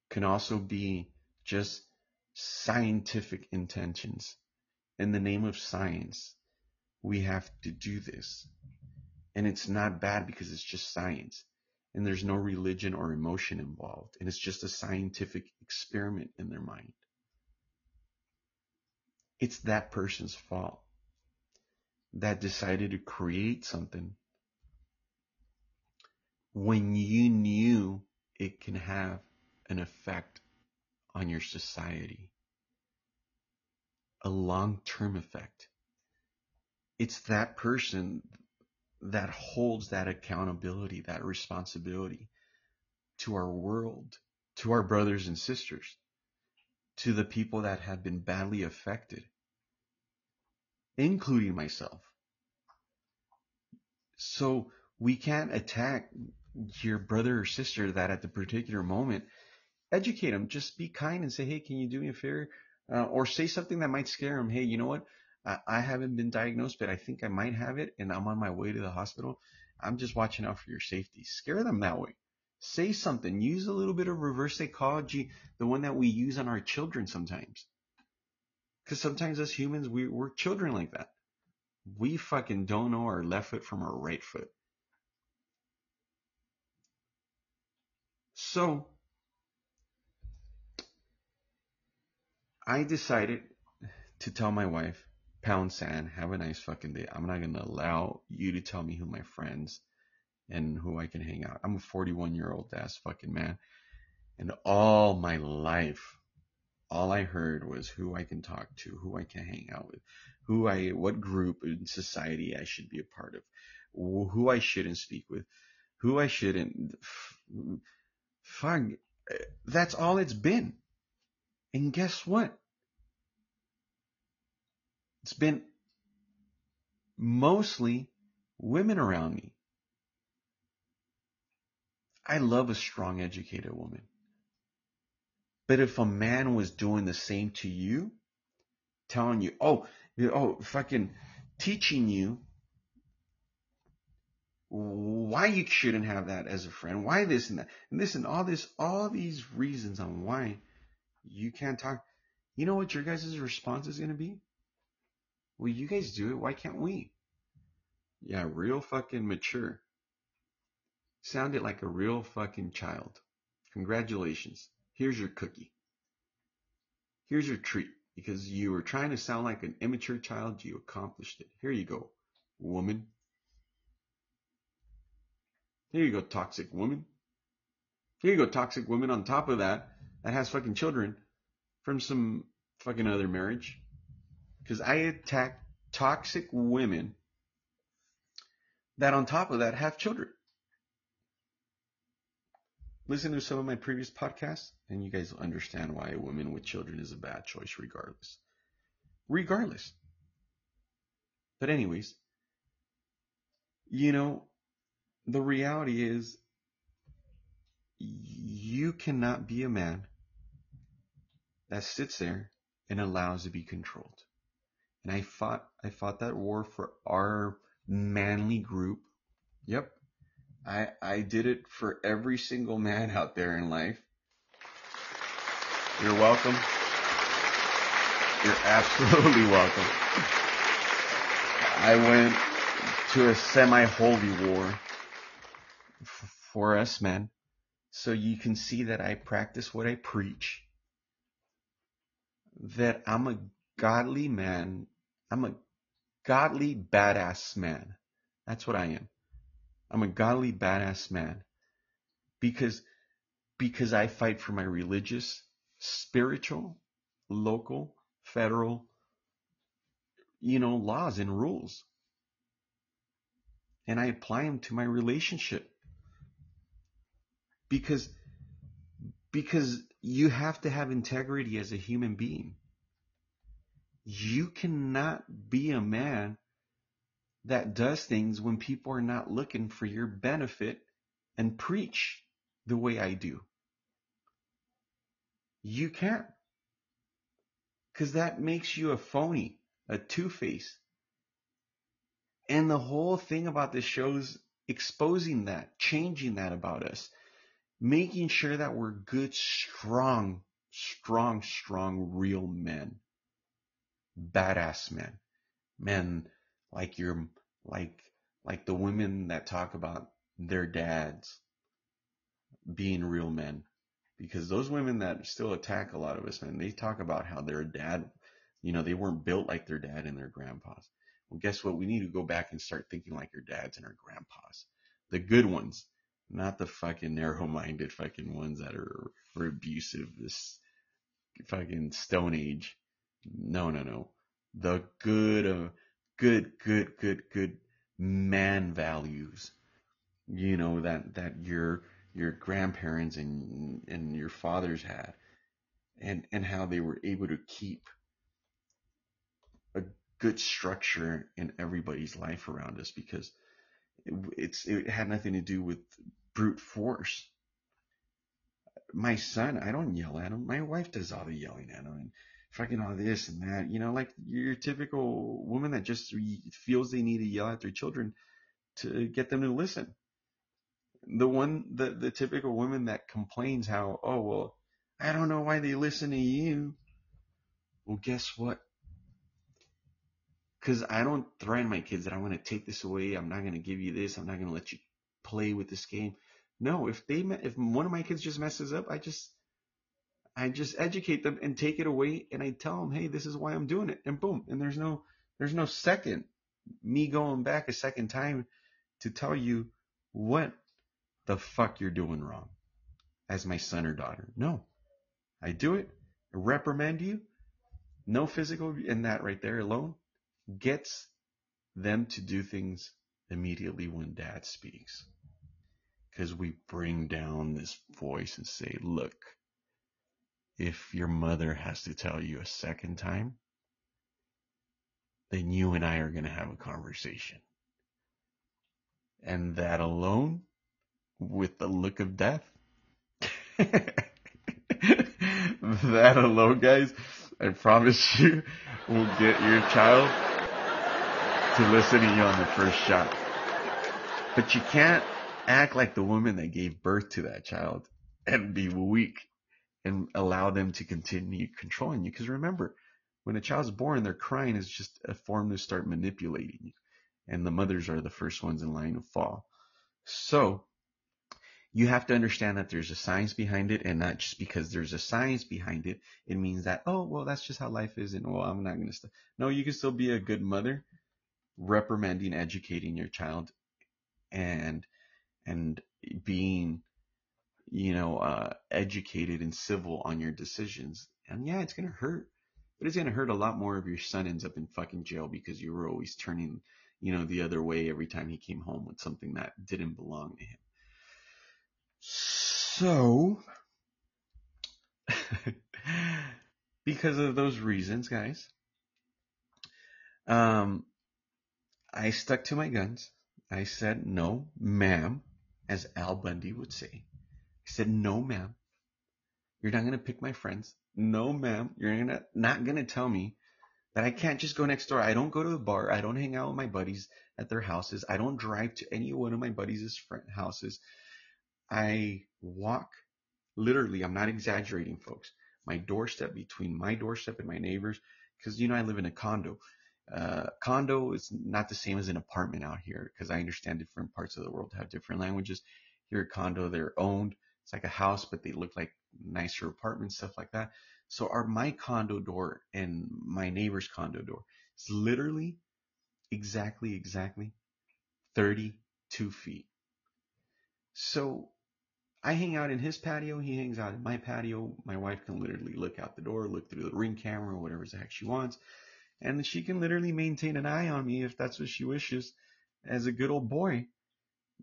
can also be just scientific intentions in the name of science we have to do this. And it's not bad because it's just science. And there's no religion or emotion involved. And it's just a scientific experiment in their mind. It's that person's fault that decided to create something when you knew it can have an effect on your society, a long term effect it's that person that holds that accountability, that responsibility to our world, to our brothers and sisters, to the people that have been badly affected, including myself. So we can't attack your brother or sister that at the particular moment, educate them, just be kind and say, Hey, can you do me a favor? Uh, or say something that might scare them. Hey, you know what? I, I haven't been diagnosed, but I think I might have it and I'm on my way to the hospital. I'm just watching out for your safety. Scare them that way. Say something. Use a little bit of reverse psychology, the one that we use on our children sometimes. Because sometimes as humans, we, we're children like that. We fucking don't know our left foot from our right foot. So, I decided to tell my wife, Pound sand. Have a nice fucking day. I'm not gonna allow you to tell me who my friends and who I can hang out. I'm a 41 year old ass fucking man. And all my life, all I heard was who I can talk to, who I can hang out with, who I, what group in society I should be a part of, who I shouldn't speak with, who I shouldn't. Fuck. Eh, that's all it's been. And guess what? It's been mostly women around me. I love a strong, educated woman. But if a man was doing the same to you, telling you, oh, oh, fucking teaching you why you shouldn't have that as a friend, why this and that, and this and all this, all these reasons on why you can't talk. You know what your guys' response is going to be? Well, you guys do it. Why can't we? Yeah, real fucking mature. Sounded like a real fucking child. Congratulations. Here's your cookie. Here's your treat. Because you were trying to sound like an immature child, you accomplished it. Here you go, woman. Here you go, toxic woman. Here you go, toxic woman. On top of that, that has fucking children from some fucking other marriage. Because I attack toxic women that on top of that have children. Listen to some of my previous podcasts, and you guys will understand why a woman with children is a bad choice, regardless. Regardless. But, anyways, you know, the reality is you cannot be a man that sits there and allows to be controlled. And I fought I fought that war for our manly group. Yep. I I did it for every single man out there in life. You're welcome. You're absolutely welcome. I went to a semi-holy war for us men. So you can see that I practice what I preach. That I'm a godly man. I'm a godly badass man. That's what I am. I'm a godly badass man. Because because I fight for my religious, spiritual, local, federal, you know, laws and rules. And I apply them to my relationship because because you have to have integrity as a human being. You cannot be a man that does things when people are not looking for your benefit and preach the way I do. You can't. Because that makes you a phony, a two face. And the whole thing about this show's exposing that, changing that about us making sure that we're good, strong, strong, strong, real men, badass men, men like your, like, like the women that talk about their dads being real men. Because those women that still attack a lot of us, men, they talk about how their dad, you know, they weren't built like their dad and their grandpas. Well, guess what? We need to go back and start thinking like our dads and our grandpas. The good ones not the fucking narrow-minded fucking ones that are, are abusive. This fucking Stone Age. No, no, no. The good, uh, good, good, good, good man values. You know that that your your grandparents and and your fathers had, and and how they were able to keep a good structure in everybody's life around us because it's it had nothing to do with brute force. My son, I don't yell at him. My wife does all the yelling at him and fucking all this and that. You know, like your typical woman that just feels they need to yell at their children to get them to listen. The one, the, the typical woman that complains how, oh, well, I don't know why they listen to you. Well, guess what? Because I don't threaten my kids that I'm going to take this away. I'm not going to give you this. I'm not going to let you play with this game. No, if they if one of my kids just messes up, I just I just educate them and take it away and I tell them, "Hey, this is why I'm doing it." And boom, and there's no there's no second me going back a second time to tell you what the fuck you're doing wrong as my son or daughter. No. I do it, I reprimand you. No physical and that right there alone gets them to do things immediately when dad speaks because we bring down this voice and say, look, if your mother has to tell you a second time, then you and I are going to have a conversation. And that alone, with the look of death, (laughs) that alone, guys, I promise you, will get your child to listen to you on the first shot. But you can't act like the woman that gave birth to that child and be weak and allow them to continue controlling you. Because remember, when a child's born, they're crying is just a form to start manipulating you. And the mothers are the first ones in line to fall. So you have to understand that there's a science behind it and not just because there's a science behind it, it means that, oh, well, that's just how life is. And well, I'm not going to, no, you can still be a good mother reprimanding, educating your child and, and being you know, uh, educated and civil on your decisions. And yeah, it's going to hurt, but it's going to hurt a lot more if your son ends up in fucking jail because you were always turning, you know, the other way every time he came home with something that didn't belong to him. So, (laughs) because of those reasons, guys, um, I stuck to my guns. I said, no, ma'am, as Al Bundy would say. He said, no, ma'am. You're not going to pick my friends. No, ma'am. You're gonna, not going to tell me that I can't just go next door. I don't go to the bar. I don't hang out with my buddies at their houses. I don't drive to any one of my buddies' friend houses. I walk literally, I'm not exaggerating, folks. My doorstep between my doorstep and my neighbors, because you know I live in a condo. Uh, condo is not the same as an apartment out here, because I understand different parts of the world have different languages. Here, condo, they're owned it's like a house, but they look like nicer apartments, stuff like that. So our my condo door and my neighbor's condo door is literally exactly, exactly 32 feet. So I hang out in his patio. He hangs out in my patio. My wife can literally look out the door, look through the ring camera, whatever the heck she wants. And she can literally maintain an eye on me if that's what she wishes as a good old boy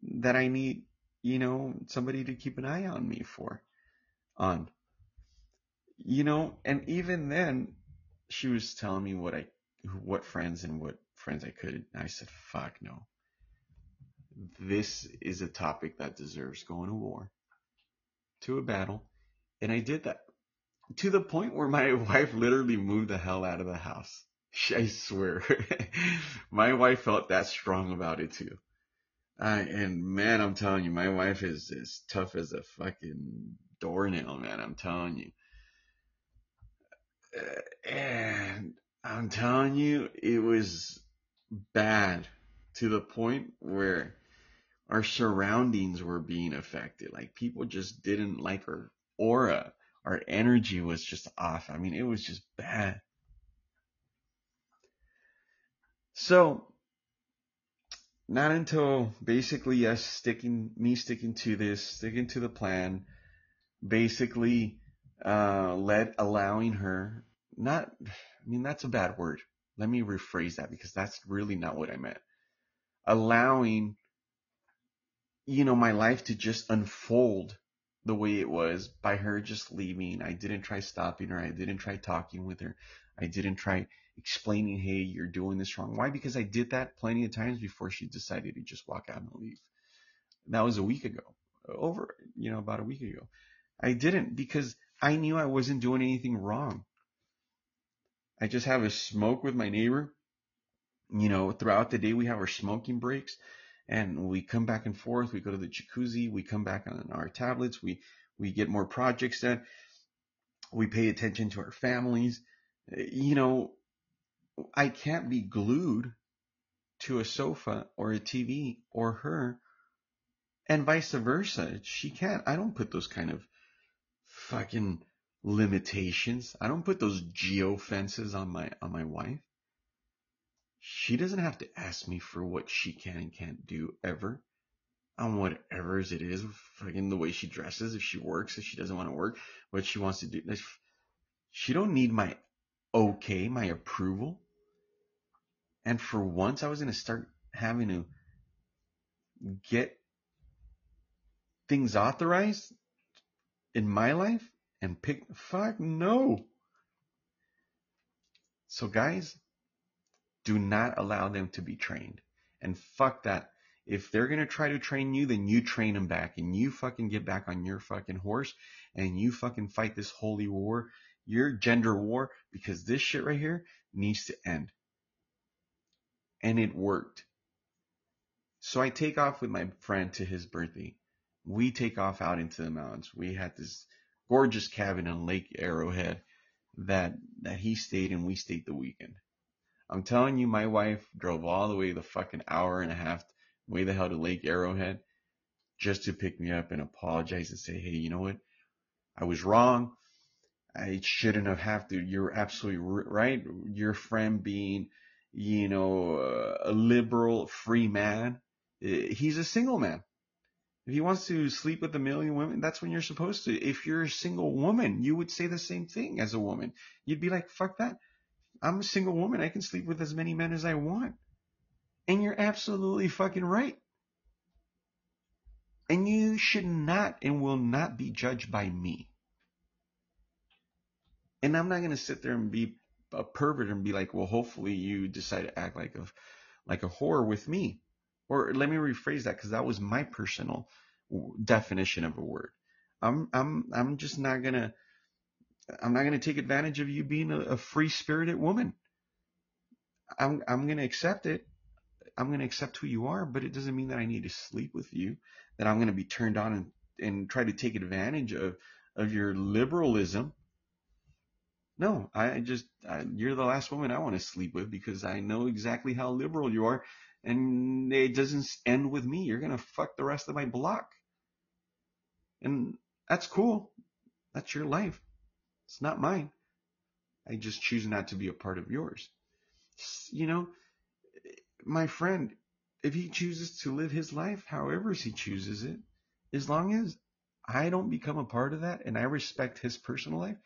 that I need you know, somebody to keep an eye on me for, on. You know, and even then, she was telling me what I, what friends and what friends I could. I said, fuck no. This is a topic that deserves going to war, to a battle. And I did that to the point where my (laughs) wife literally moved the hell out of the house. (laughs) I swear. (laughs) my wife felt that strong about it too. I, and man, I'm telling you, my wife is as tough as a fucking doornail, man. I'm telling you. Uh, and I'm telling you, it was bad to the point where our surroundings were being affected. Like people just didn't like our aura. Our energy was just off. I mean, it was just bad. So not until basically yes, sticking me sticking to this, sticking to the plan, basically uh, let allowing her not. I mean that's a bad word. Let me rephrase that because that's really not what I meant. Allowing, you know, my life to just unfold the way it was by her just leaving. I didn't try stopping her. I didn't try talking with her. I didn't try explaining, hey, you're doing this wrong. Why? Because I did that plenty of times before she decided to just walk out and leave. That was a week ago, over, you know, about a week ago. I didn't because I knew I wasn't doing anything wrong. I just have a smoke with my neighbor. You know, throughout the day we have our smoking breaks and we come back and forth. We go to the jacuzzi. We come back on our tablets. We, we get more projects done. We pay attention to our families. You know, I can't be glued to a sofa or a TV or her and vice versa. She can't. I don't put those kind of fucking limitations. I don't put those geo fences on my on my wife. She doesn't have to ask me for what she can and can't do ever. On whatever it is, fucking the way she dresses, if she works, if she doesn't want to work, what she wants to do. She don't need my okay, my approval. And for once, I was going to start having to get things authorized in my life and pick. Fuck no. So, guys, Do not allow them to be trained. And fuck that. If they're gonna try to train you, then you train them back and you fucking get back on your fucking horse and you fucking fight this holy war, your gender war, because this shit right here needs to end. And it worked. So I take off with my friend to his birthday. We take off out into the mountains. We had this gorgeous cabin on Lake Arrowhead that that he stayed and we stayed the weekend. I'm telling you, my wife drove all the way the fucking hour and a half way the hell to Lake Arrowhead just to pick me up and apologize and say, hey, you know what? I was wrong. I shouldn't have have to. You're absolutely right. Your friend being, you know, a liberal free man he's a single man. If he wants to sleep with a million women, that's when you're supposed to. If you're a single woman, you would say the same thing as a woman. You'd be like, fuck that. I'm a single woman. I can sleep with as many men as I want. And you're absolutely fucking right. And you should not and will not be judged by me. And I'm not going to sit there and be a pervert and be like, well, hopefully you decide to act like a, like a whore with me. Or let me rephrase that because that was my personal definition of a word. I'm I'm I'm just not gonna I'm not gonna take advantage of you being a, a free spirited woman. I'm I'm gonna accept it. I'm gonna accept who you are, but it doesn't mean that I need to sleep with you. That I'm gonna be turned on and and try to take advantage of of your liberalism. No, I just I, you're the last woman I want to sleep with because I know exactly how liberal you are, and it doesn't end with me. You're gonna fuck the rest of my block, and that's cool. That's your life. It's not mine. I just choose not to be a part of yours. You know, my friend, if he chooses to live his life however he chooses it, as long as I don't become a part of that and I respect his personal life,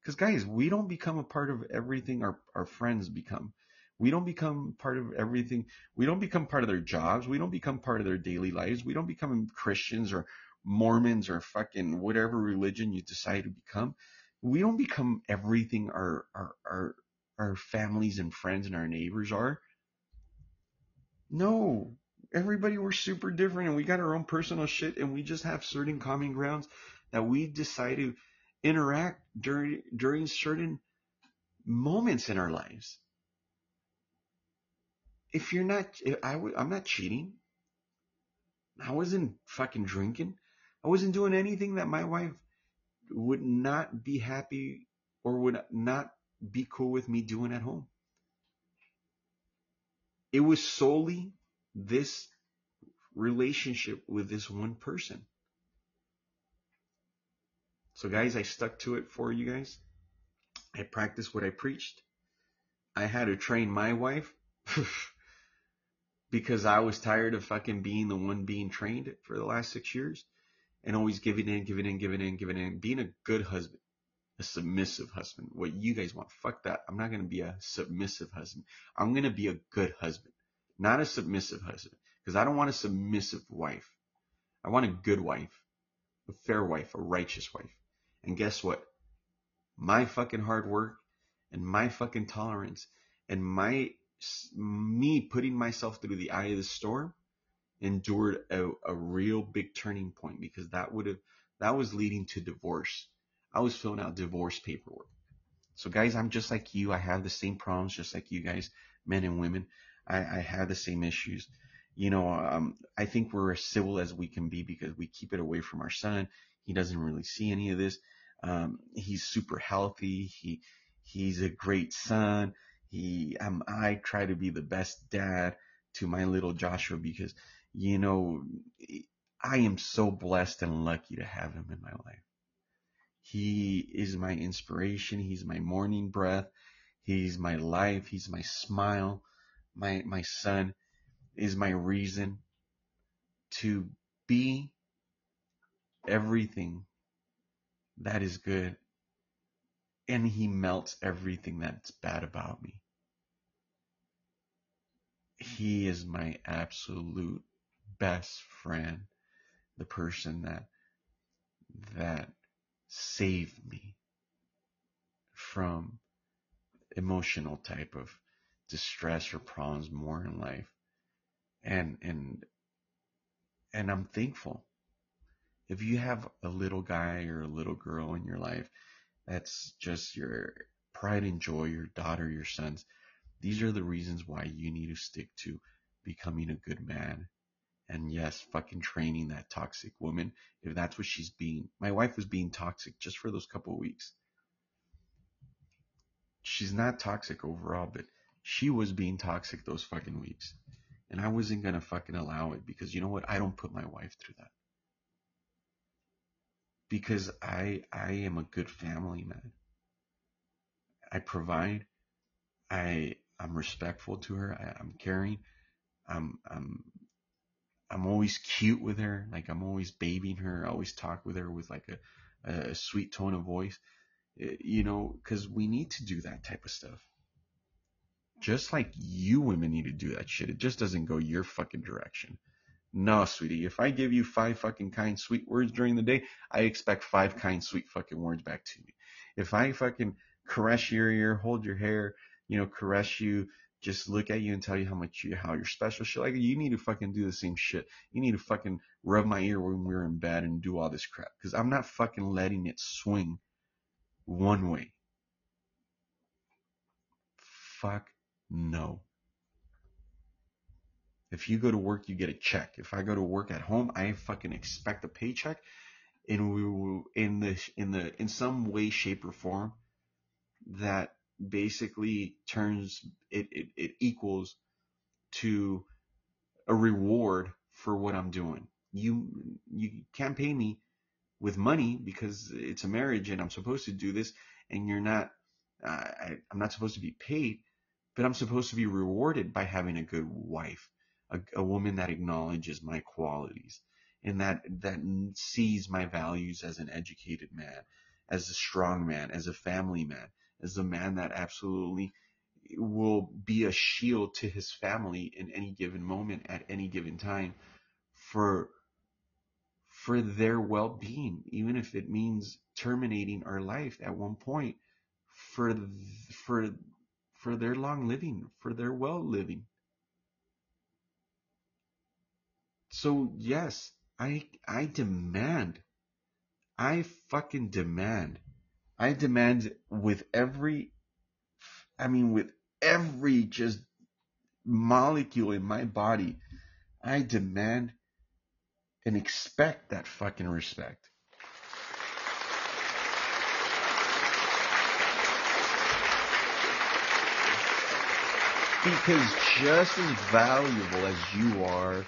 because guys, we don't become a part of everything our, our friends become. We don't become part of everything. We don't become part of their jobs. We don't become part of their daily lives. We don't become Christians or Mormons or fucking whatever religion you decide to become. We don't become everything our, our, our, our families and friends and our neighbors are. No, everybody we're super different and we got our own personal shit and we just have certain common grounds that we decide to interact during during certain moments in our lives if you're not, I, I'm not cheating. I wasn't fucking drinking. I wasn't doing anything that my wife would not be happy or would not be cool with me doing at home. It was solely this relationship with this one person. So guys, I stuck to it for you guys. I practiced what I preached. I had to train my wife. (laughs) because I was tired of fucking being the one being trained for the last six years and always giving in, giving in, giving in, giving in, being a good husband, a submissive husband. What you guys want. Fuck that. I'm not going to be a submissive husband. I'm going to be a good husband, not a submissive husband because I don't want a submissive wife. I want a good wife, a fair wife, a righteous wife. And guess what? My fucking hard work and my fucking tolerance and my me putting myself through the eye of the storm endured a, a real big turning point because that would have that was leading to divorce. I was filling out divorce paperwork. So guys, I'm just like you. I have the same problems just like you guys, men and women. I, I have the same issues. You know, um, I think we're as civil as we can be because we keep it away from our son. He doesn't really see any of this. Um, he's super healthy. He, he's a great son he um, I try to be the best dad to my little Joshua because you know I am so blessed and lucky to have him in my life. He is my inspiration, he's my morning breath, he's my life, he's my smile. My my son is my reason to be everything that is good and he melts everything that's bad about me. He is my absolute best friend, the person that that saved me from emotional type of distress or problems more in life. And, and, and I'm thankful. If you have a little guy or a little girl in your life, that's just your pride and joy, your daughter, your sons. These are the reasons why you need to stick to becoming a good man. And yes, fucking training that toxic woman if that's what she's being. My wife was being toxic just for those couple of weeks. She's not toxic overall, but she was being toxic those fucking weeks. And I wasn't gonna fucking allow it because you know what? I don't put my wife through that. Because I I am a good family man. I provide. I I'm respectful to her. I, I'm caring. I'm I'm I'm always cute with her. Like I'm always babying her. I always talk with her with like a, a sweet tone of voice. You know, because we need to do that type of stuff. Just like you women need to do that shit. It just doesn't go your fucking direction. No, sweetie. If I give you five fucking kind, sweet words during the day, I expect five kind, sweet fucking words back to me. If I fucking caress your ear, hold your hair, you know, caress you, just look at you and tell you how much you, how you're special. Shit like you need to fucking do the same shit. You need to fucking rub my ear when we're in bed and do all this crap. Cause I'm not fucking letting it swing one way. Fuck no. If you go to work, you get a check. If I go to work at home, I fucking expect a paycheck. And we will, in the, in the, in some way, shape, or form that basically turns it, it, it equals to a reward for what I'm doing. You you can't pay me with money because it's a marriage and I'm supposed to do this and you're not uh, I, I'm not supposed to be paid, but I'm supposed to be rewarded by having a good wife, a, a woman that acknowledges my qualities and that that sees my values as an educated man, as a strong man, as a family man, as a man that absolutely will be a shield to his family in any given moment at any given time for for their well-being even if it means terminating our life at one point for for for their long living for their well living so yes i i demand i fucking demand I demand with every, I mean, with every just molecule in my body, I demand and expect that fucking respect. Because just as valuable as you are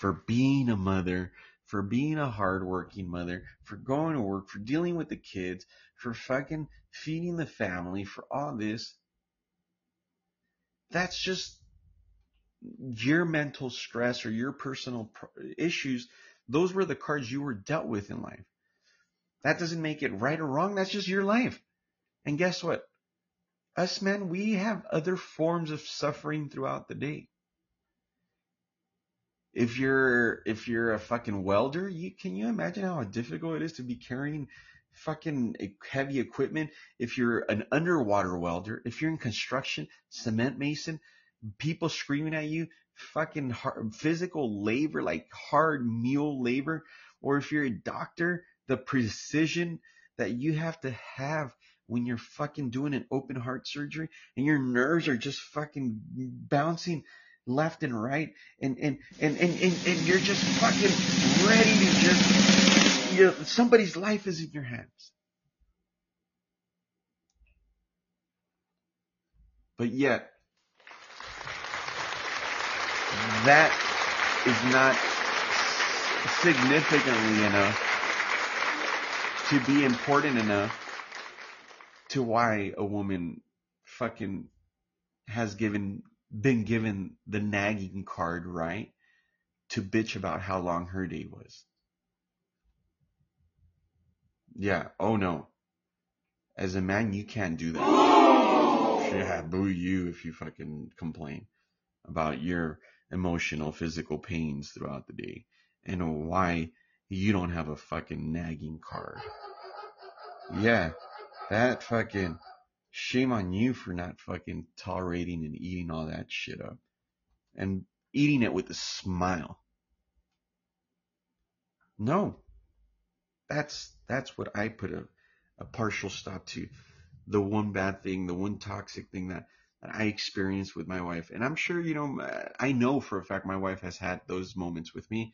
for being a mother, for being a hardworking mother, for going to work, for dealing with the kids, for fucking feeding the family, for all this. That's just your mental stress or your personal issues. Those were the cards you were dealt with in life. That doesn't make it right or wrong. That's just your life. And guess what? Us men, we have other forms of suffering throughout the day if you're if you're a fucking welder, you can you imagine how difficult it is to be carrying fucking heavy equipment? If you're an underwater welder, if you're in construction, cement mason, people screaming at you, fucking hard, physical labor, like hard mule labor, or if you're a doctor, the precision that you have to have when you're fucking doing an open heart surgery and your nerves are just fucking bouncing left and right, and and and and and, and you're just fucking ready to just you know, somebody's life is in your hands. But yet, that is not significantly enough to be important enough to why a woman fucking has given been given the nagging card, right? To bitch about how long her day was. Yeah, oh no. As a man, you can't do that. yeah, boo you if you fucking complain about your emotional, physical pains throughout the day and why you don't have a fucking nagging card. Yeah, that fucking shame on you for not fucking tolerating and eating all that shit up and eating it with a smile. No. That's that's what I put a, a partial stop to. The one bad thing, the one toxic thing that, that I experienced with my wife. And I'm sure, you know, I know for a fact my wife has had those moments with me.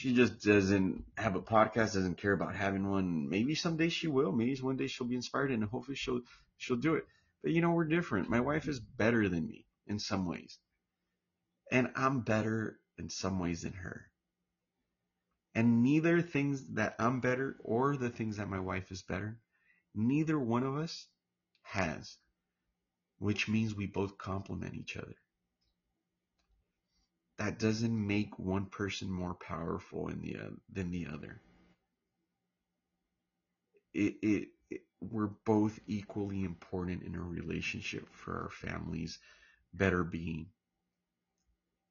She just doesn't have a podcast, doesn't care about having one. Maybe someday she will. Maybe one day she'll be inspired and hopefully she'll she'll do it. But you know, we're different. My wife is better than me in some ways. And I'm better in some ways than her. And neither things that I'm better or the things that my wife is better, neither one of us has, which means we both complement each other. That doesn't make one person more powerful in the, uh, than the other. It, it, it, we're both equally important in a relationship for our families' better being.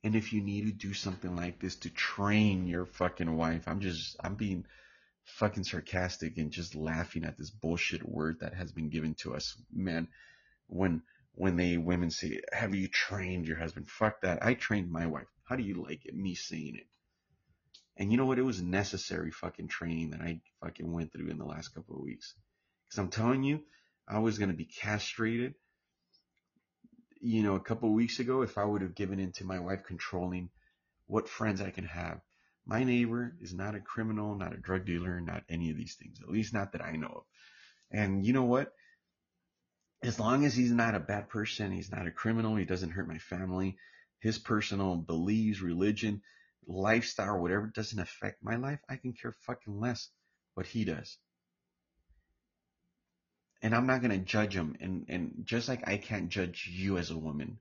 And if you need to do something like this to train your fucking wife, I'm just, I'm being fucking sarcastic and just laughing at this bullshit word that has been given to us, man. When, when they, women say, have you trained your husband? Fuck that. I trained my wife. How do you like it? Me saying it. And you know what? It was necessary fucking training that I fucking went through in the last couple of weeks. Cause I'm telling you, I was to be castrated you know, a couple of weeks ago, if I would have given in to my wife controlling what friends I can have, my neighbor is not a criminal, not a drug dealer, not any of these things, at least not that I know of. And you know what? As long as he's not a bad person, he's not a criminal, he doesn't hurt my family, his personal beliefs, religion, lifestyle, whatever doesn't affect my life, I can care fucking less what he does and I'm not to judge him. And, and just like I can't judge you as a woman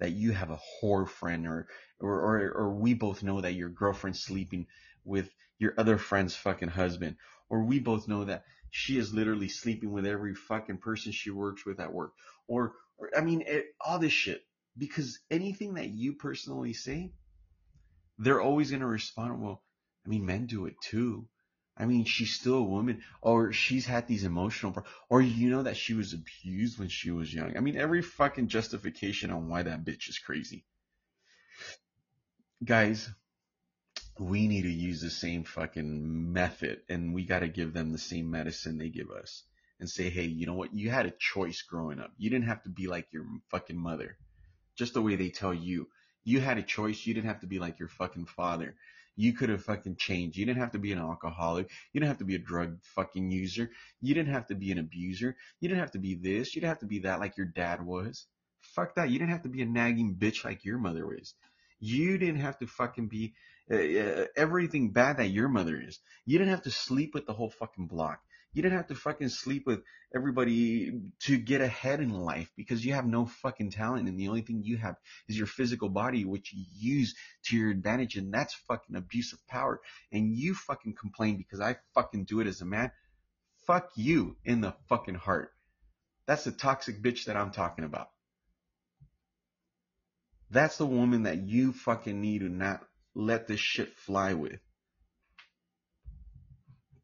that you have a whore friend or, or, or, or we both know that your girlfriend's sleeping with your other friend's fucking husband, or we both know that she is literally sleeping with every fucking person she works with at work, or, or I mean, it, all this shit. Because anything that you personally say, they're always going to respond, well, I mean, men do it too. I mean, she's still a woman, or she's had these emotional, or you know that she was abused when she was young. I mean, every fucking justification on why that bitch is crazy. Guys, we need to use the same fucking method, and we got to give them the same medicine they give us, and say, hey, you know what? You had a choice growing up. You didn't have to be like your fucking mother, just the way they tell you. You had a choice. You didn't have to be like your fucking father. You could have fucking changed. You didn't have to be an alcoholic. You didn't have to be a drug fucking user. You didn't have to be an abuser. You didn't have to be this. You didn't have to be that like your dad was. Fuck that. You didn't have to be a nagging bitch like your mother was. You didn't have to fucking be uh, uh, everything bad that your mother is. You didn't have to sleep with the whole fucking block. You didn't have to fucking sleep with everybody to get ahead in life because you have no fucking talent and the only thing you have is your physical body which you use to your advantage and that's fucking abuse of power. And you fucking complain because I fucking do it as a man. Fuck you in the fucking heart. That's the toxic bitch that I'm talking about. That's the woman that you fucking need to not let this shit fly with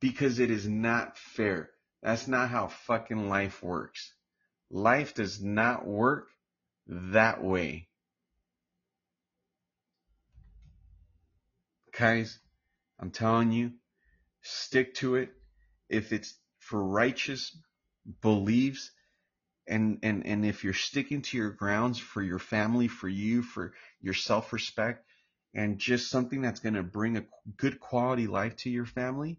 because it is not fair. That's not how fucking life works. Life does not work that way. Guys, I'm telling you, stick to it. If it's for righteous beliefs, and, and, and if you're sticking to your grounds for your family, for you, for your self respect, and just something that's going to bring a good quality life to your family,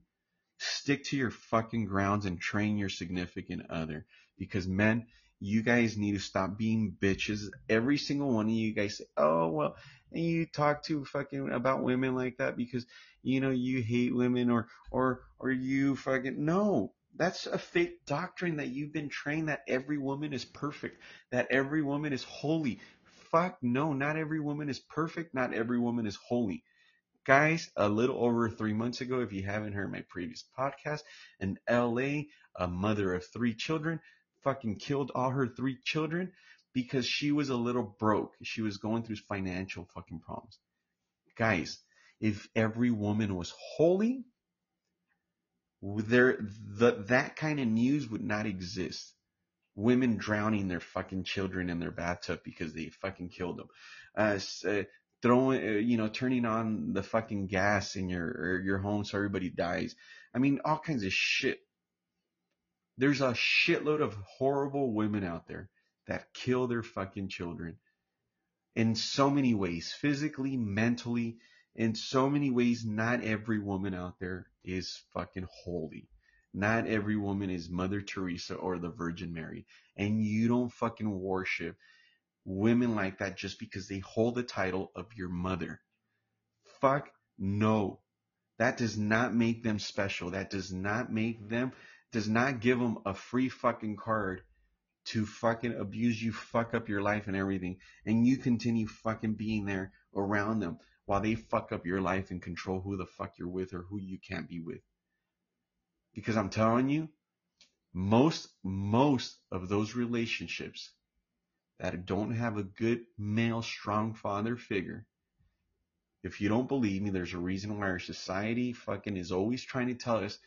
Stick to your fucking grounds and train your significant other. Because men, you guys need to stop being bitches. Every single one of you guys say, oh, well, and you talk to fucking about women like that because, you know, you hate women or, or, or you fucking, no, that's a fake doctrine that you've been trained that every woman is perfect, that every woman is holy. Fuck no, not every woman is perfect, not every woman is holy. Guys, a little over three months ago, if you haven't heard my previous podcast, in LA, a mother of three children fucking killed all her three children because she was a little broke. She was going through financial fucking problems. Guys, if every woman was holy, there the, that kind of news would not exist. Women drowning their fucking children in their bathtub because they fucking killed them. Uh, uh, throwing, uh, you know, turning on the fucking gas in your your home so everybody dies. I mean, all kinds of shit. There's a shitload of horrible women out there that kill their fucking children in so many ways, physically, mentally, in so many ways. Not every woman out there is fucking holy. Not every woman is Mother Teresa or the Virgin Mary. And you don't fucking worship women like that just because they hold the title of your mother. Fuck no. That does not make them special. That does not make mm-hmm. them, does not give them a free fucking card to fucking abuse you, fuck up your life and everything. And you continue fucking being there around them while they fuck up your life and control who the fuck you're with or who you can't be with. Because I'm telling you, most, most of those relationships that don't have a good male, strong father figure, if you don't believe me, there's a reason why our society fucking is always trying to tell us,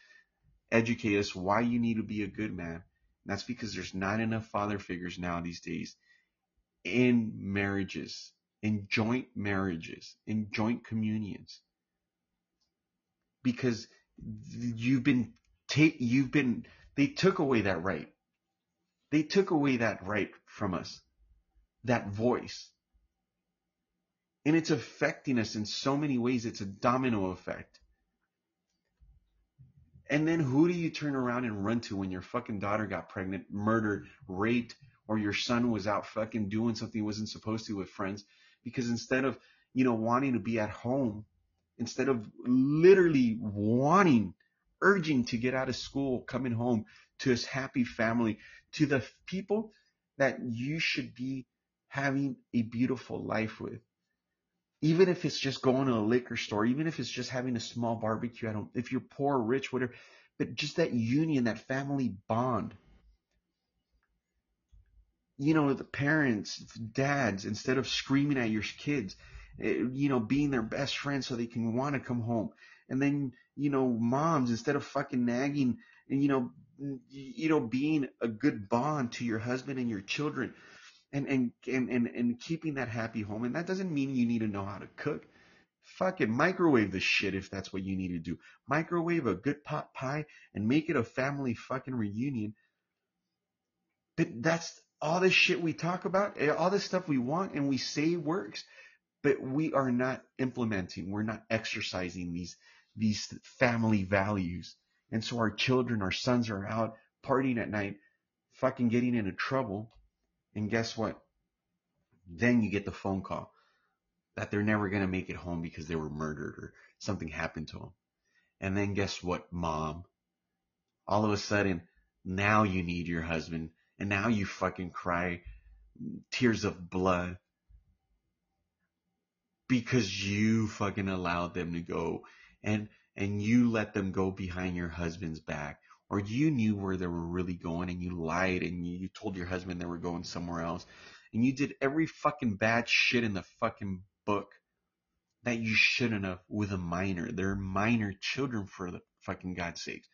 educate us why you need to be a good man. And that's because there's not enough father figures now these days in marriages, in joint marriages, in joint communions. Because you've been take you've been they took away that right. They took away that right from us. That voice. And it's affecting us in so many ways. It's a domino effect. And then who do you turn around and run to when your fucking daughter got pregnant, murdered, raped, or your son was out fucking doing something he wasn't supposed to with friends? Because instead of, you know, wanting to be at home, instead of literally wanting urging to get out of school, coming home to his happy family, to the people that you should be having a beautiful life with. Even if it's just going to a liquor store, even if it's just having a small barbecue, I don't, if you're poor, rich, whatever, but just that union, that family bond. You know, the parents, dads, instead of screaming at your kids, eh, you know, being their best friend so they can want to come home. And then you know, moms, instead of fucking nagging and, you know, you know, being a good bond to your husband and your children and, and, and, and, and keeping that happy home. And that doesn't mean you need to know how to cook. Fucking microwave the shit if that's what you need to do. Microwave a good pot pie and make it a family fucking reunion. But that's all this shit we talk about, eh, all this stuff we want and we say works, but we are not implementing, we're not exercising these these family values. And so our children, our sons are out partying at night, fucking getting into trouble. And guess what? Then you get the phone call that they're never going to make it home because they were murdered or something happened to them. And then guess what, mom? All of a sudden, now you need your husband and now you fucking cry tears of blood because you fucking allowed them to go and and you let them go behind your husband's back or you knew where they were really going and you lied and you told your husband they were going somewhere else and you did every fucking bad shit in the fucking book that you shouldn't have with a minor. They're minor children for the fucking God's sake.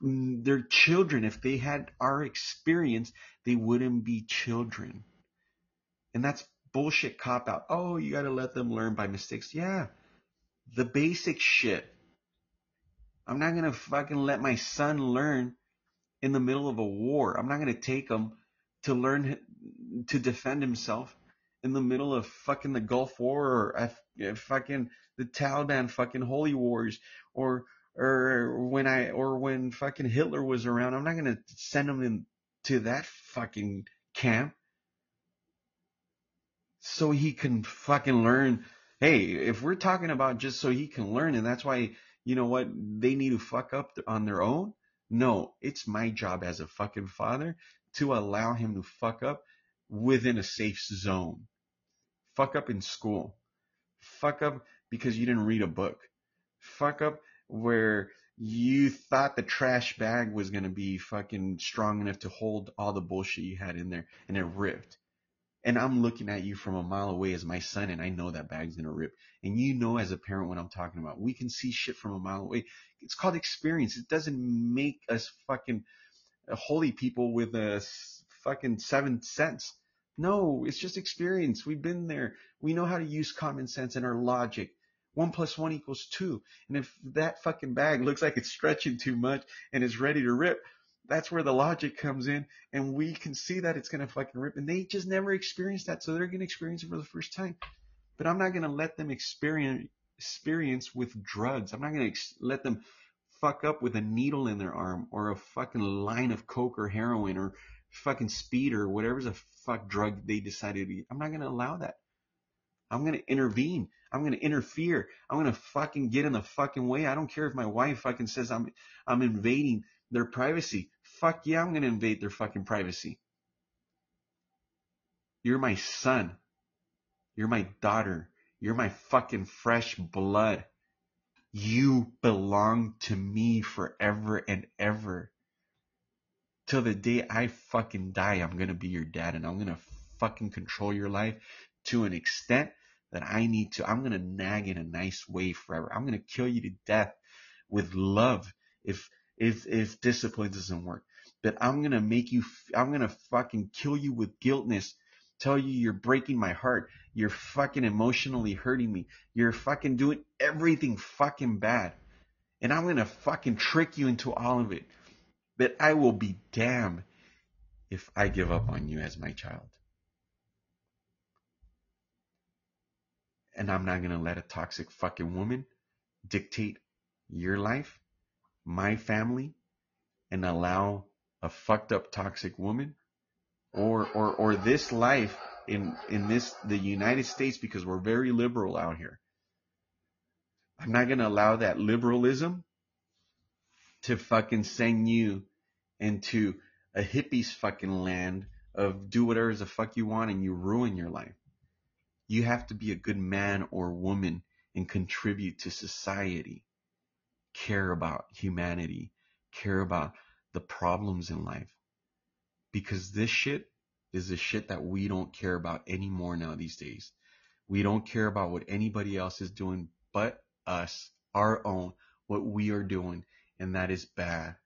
They're children. If they had our experience, they wouldn't be children. And that's bullshit cop out. Oh, you gotta let them learn by mistakes. Yeah the basic shit. I'm not gonna fucking let my son learn in the middle of a war. I'm not gonna take him to learn to defend himself in the middle of fucking the Gulf War or F- fucking the Taliban fucking holy wars or or when I or when fucking Hitler was around. I'm not gonna send him in to that fucking camp so he can fucking learn hey, if we're talking about just so he can learn and that's why, you know what, they need to fuck up on their own. No, it's my job as a fucking father to allow him to fuck up within a safe zone. Fuck up in school. Fuck up because you didn't read a book. Fuck up where you thought the trash bag was going to be fucking strong enough to hold all the bullshit you had in there and it ripped. And I'm looking at you from a mile away as my son, and I know that bag's gonna rip. And you know as a parent what I'm talking about. We can see shit from a mile away. It's called experience. It doesn't make us fucking uh, holy people with a fucking seven cents. No, it's just experience. We've been there. We know how to use common sense and our logic. One plus one equals two. And if that fucking bag looks like it's stretching too much and is ready to rip, that's where the logic comes in. And we can see that it's going to fucking rip. And they just never experienced that. So they're going to experience it for the first time. But I'm not going to let them experience, experience with drugs. I'm not going to ex- let them fuck up with a needle in their arm or a fucking line of coke or heroin or fucking speed or whatever's a fuck drug they decided to eat. I'm not going to allow that. I'm going to intervene. I'm going to interfere. I'm going to fucking get in the fucking way. I don't care if my wife fucking says I'm, I'm invading their privacy. Fuck yeah, I'm to invade their fucking privacy. You're my son. You're my daughter. You're my fucking fresh blood. You belong to me forever and ever. Till the day I fucking die, I'm gonna be your dad and I'm gonna fucking control your life to an extent that I need to. I'm gonna nag in a nice way forever. I'm gonna kill you to death with love if if if discipline doesn't work. But I'm gonna make you. I'm gonna fucking kill you with guiltness. Tell you you're breaking my heart. You're fucking emotionally hurting me. You're fucking doing everything fucking bad. And I'm gonna fucking trick you into all of it. But I will be damned if I give up on you as my child. And I'm not gonna let a toxic fucking woman dictate your life, my family, and allow a fucked up toxic woman or or or this life in in this the United States because we're very liberal out here. I'm not gonna allow that liberalism to fucking send you into a hippie's fucking land of do whatever the fuck you want and you ruin your life. You have to be a good man or woman and contribute to society. Care about humanity. Care about the problems in life. Because this shit is the shit that we don't care about anymore now these days. We don't care about what anybody else is doing but us, our own, what we are doing, and that is bad.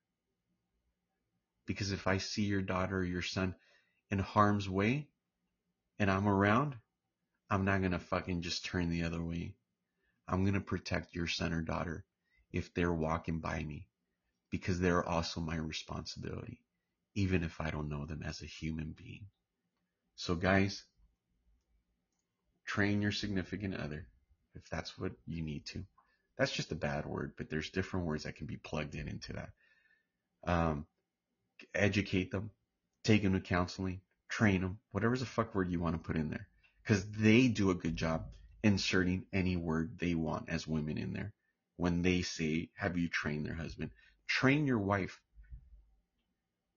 Because if I see your daughter or your son in harm's way and I'm around, I'm not going to fucking just turn the other way. I'm going to protect your son or daughter if they're walking by me because they're also my responsibility, even if I don't know them as a human being. So, guys, train your significant other if that's what you need to. That's just a bad word, but there's different words that can be plugged in into that. Um, educate them, take them to counseling, train them, whatever's the fuck word you want to put in there because they do a good job inserting any word they want as women in there. When they say, have you trained their husband? Train your wife.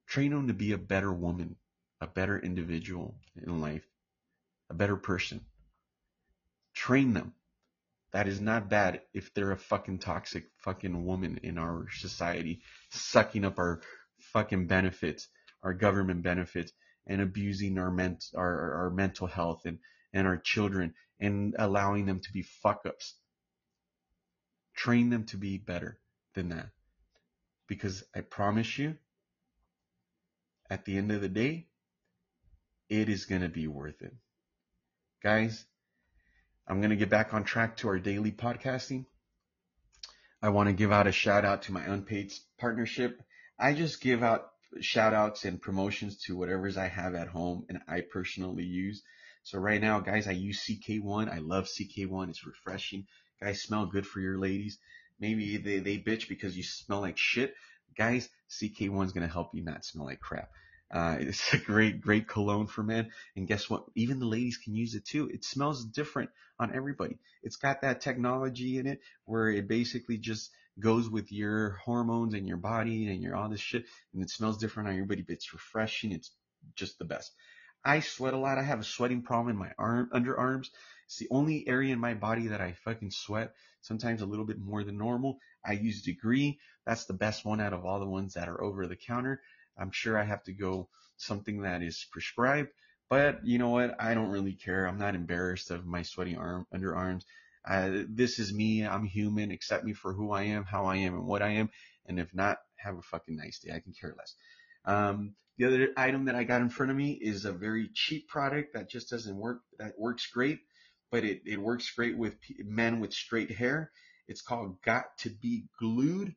Train them to be a better woman, a better individual in life, a better person. Train them. That is not bad if they're a fucking toxic fucking woman in our society, sucking up our fucking benefits, our government benefits, and abusing our, ment- our, our mental health and, and our children and allowing them to be fuck ups. Train them to be better than that. Because I promise you, at the end of the day, it is going to be worth it. Guys, I'm going to get back on track to our daily podcasting. I want to give out a shout out to my unpaid partnership. I just give out shout outs and promotions to whatever's I have at home and I personally use. So right now, guys, I use CK1. I love CK1. It's refreshing. Guys, smell good for your ladies. Maybe they, they bitch because you smell like shit. Guys, CK1 is going to help you not smell like crap. Uh, (laughs) it's a great, great cologne for men. And guess what? Even the ladies can use it too. It smells different on everybody. It's got that technology in it where it basically just goes with your hormones and your body and your all this shit. And it smells different on everybody, but it's refreshing. It's just the best. I sweat a lot. I have a sweating problem in my arm, underarms. It's the only area in my body that I fucking sweat. Sometimes a little bit more than normal. I use Degree. That's the best one out of all the ones that are over the counter. I'm sure I have to go something that is prescribed, but you know what? I don't really care. I'm not embarrassed of my sweaty arm underarms. Uh, this is me. I'm human. Accept me for who I am, how I am, and what I am. And if not, have a fucking nice day. I can care less. Um, the other item that I got in front of me is a very cheap product that just doesn't work, that works great, but it, it works great with men with straight hair. It's called Got2b Glued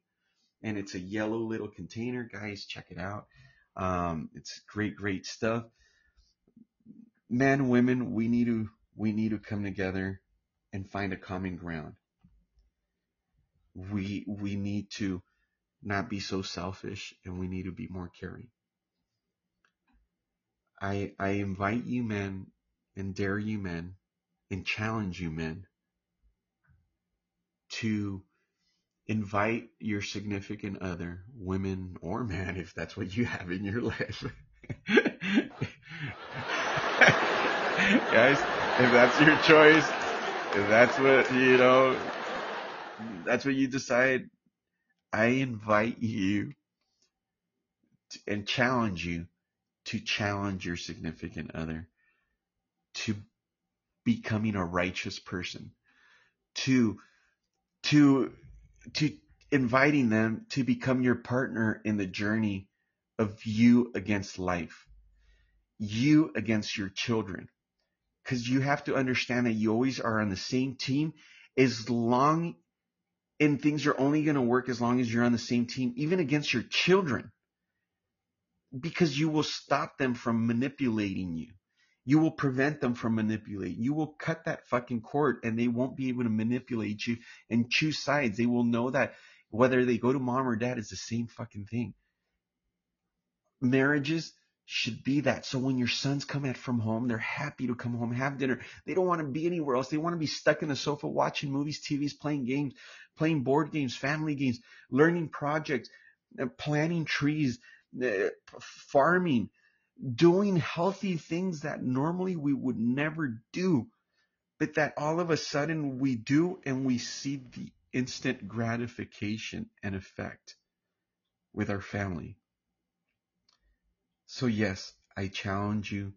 and it's a yellow little container. Guys, check it out. Um, it's great, great stuff. Men, women, we need to, we need to come together and find a common ground. We, we need to not be so selfish and we need to be more caring. I, I invite you men and dare you men and challenge you men to invite your significant other, women or man, if that's what you have in your life. (laughs) Guys, if that's your choice, if that's what, you know, that's what you decide, I invite you to, and challenge you to challenge your significant other to becoming a righteous person, to, to to inviting them to become your partner in the journey of you against life, you against your children. Because you have to understand that you always are on the same team as long and things are only going to work as long as you're on the same team, even against your children. Because you will stop them from manipulating you. You will prevent them from manipulating. You will cut that fucking cord and they won't be able to manipulate you and choose sides. They will know that whether they go to mom or dad is the same fucking thing. Marriages should be that. So when your sons come at from home, they're happy to come home, have dinner. They don't want to be anywhere else. They want to be stuck in the sofa watching movies, TVs, playing games, playing board games, family games, learning projects, uh, planting trees, uh, farming, doing healthy things that normally we would never do, but that all of a sudden we do and we see the instant gratification and effect with our family. So yes, I challenge you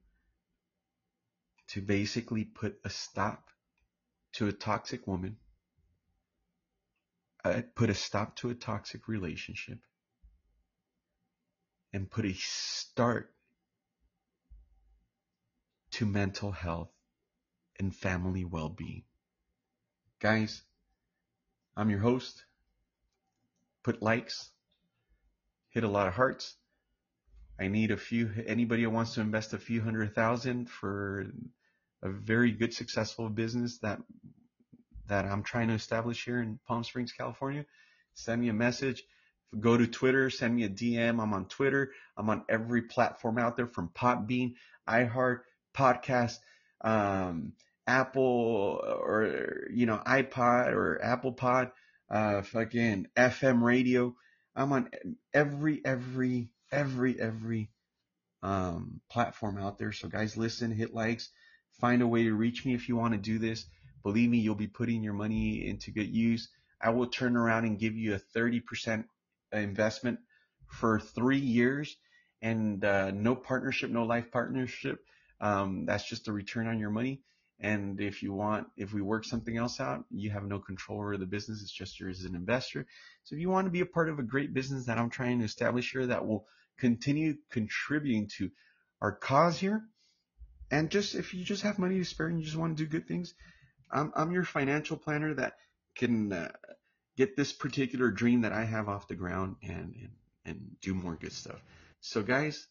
to basically put a stop to a toxic woman, uh, put a stop to a toxic relationship, and put a start to mental health and family well-being. Guys, I'm your host. Put likes, hit a lot of hearts. I need a few, anybody who wants to invest a few hundred thousand for a very good, successful business that, that I'm trying to establish here in Palm Springs, California, send me a message. Go to Twitter, send me a DM. I'm on Twitter. I'm on every platform out there from Podbean, iHeart, podcast, um, Apple or, you know, iPod or Apple Pod, uh, fucking FM radio. I'm on every, every, every, every, um, platform out there. So guys, listen, hit likes, find a way to reach me if you want to do this. Believe me, you'll be putting your money into good use. I will turn around and give you a 30% investment for three years and, uh, no partnership, no life partnership. Um, that's just a return on your money. And if you want, if we work something else out, you have no control over the business. It's just yours as an investor. So if you want to be a part of a great business that I'm trying to establish here that will continue contributing to our cause here, and just if you just have money to spare and you just want to do good things, I'm, I'm your financial planner that can uh, get this particular dream that I have off the ground and, and, and do more good stuff. So guys,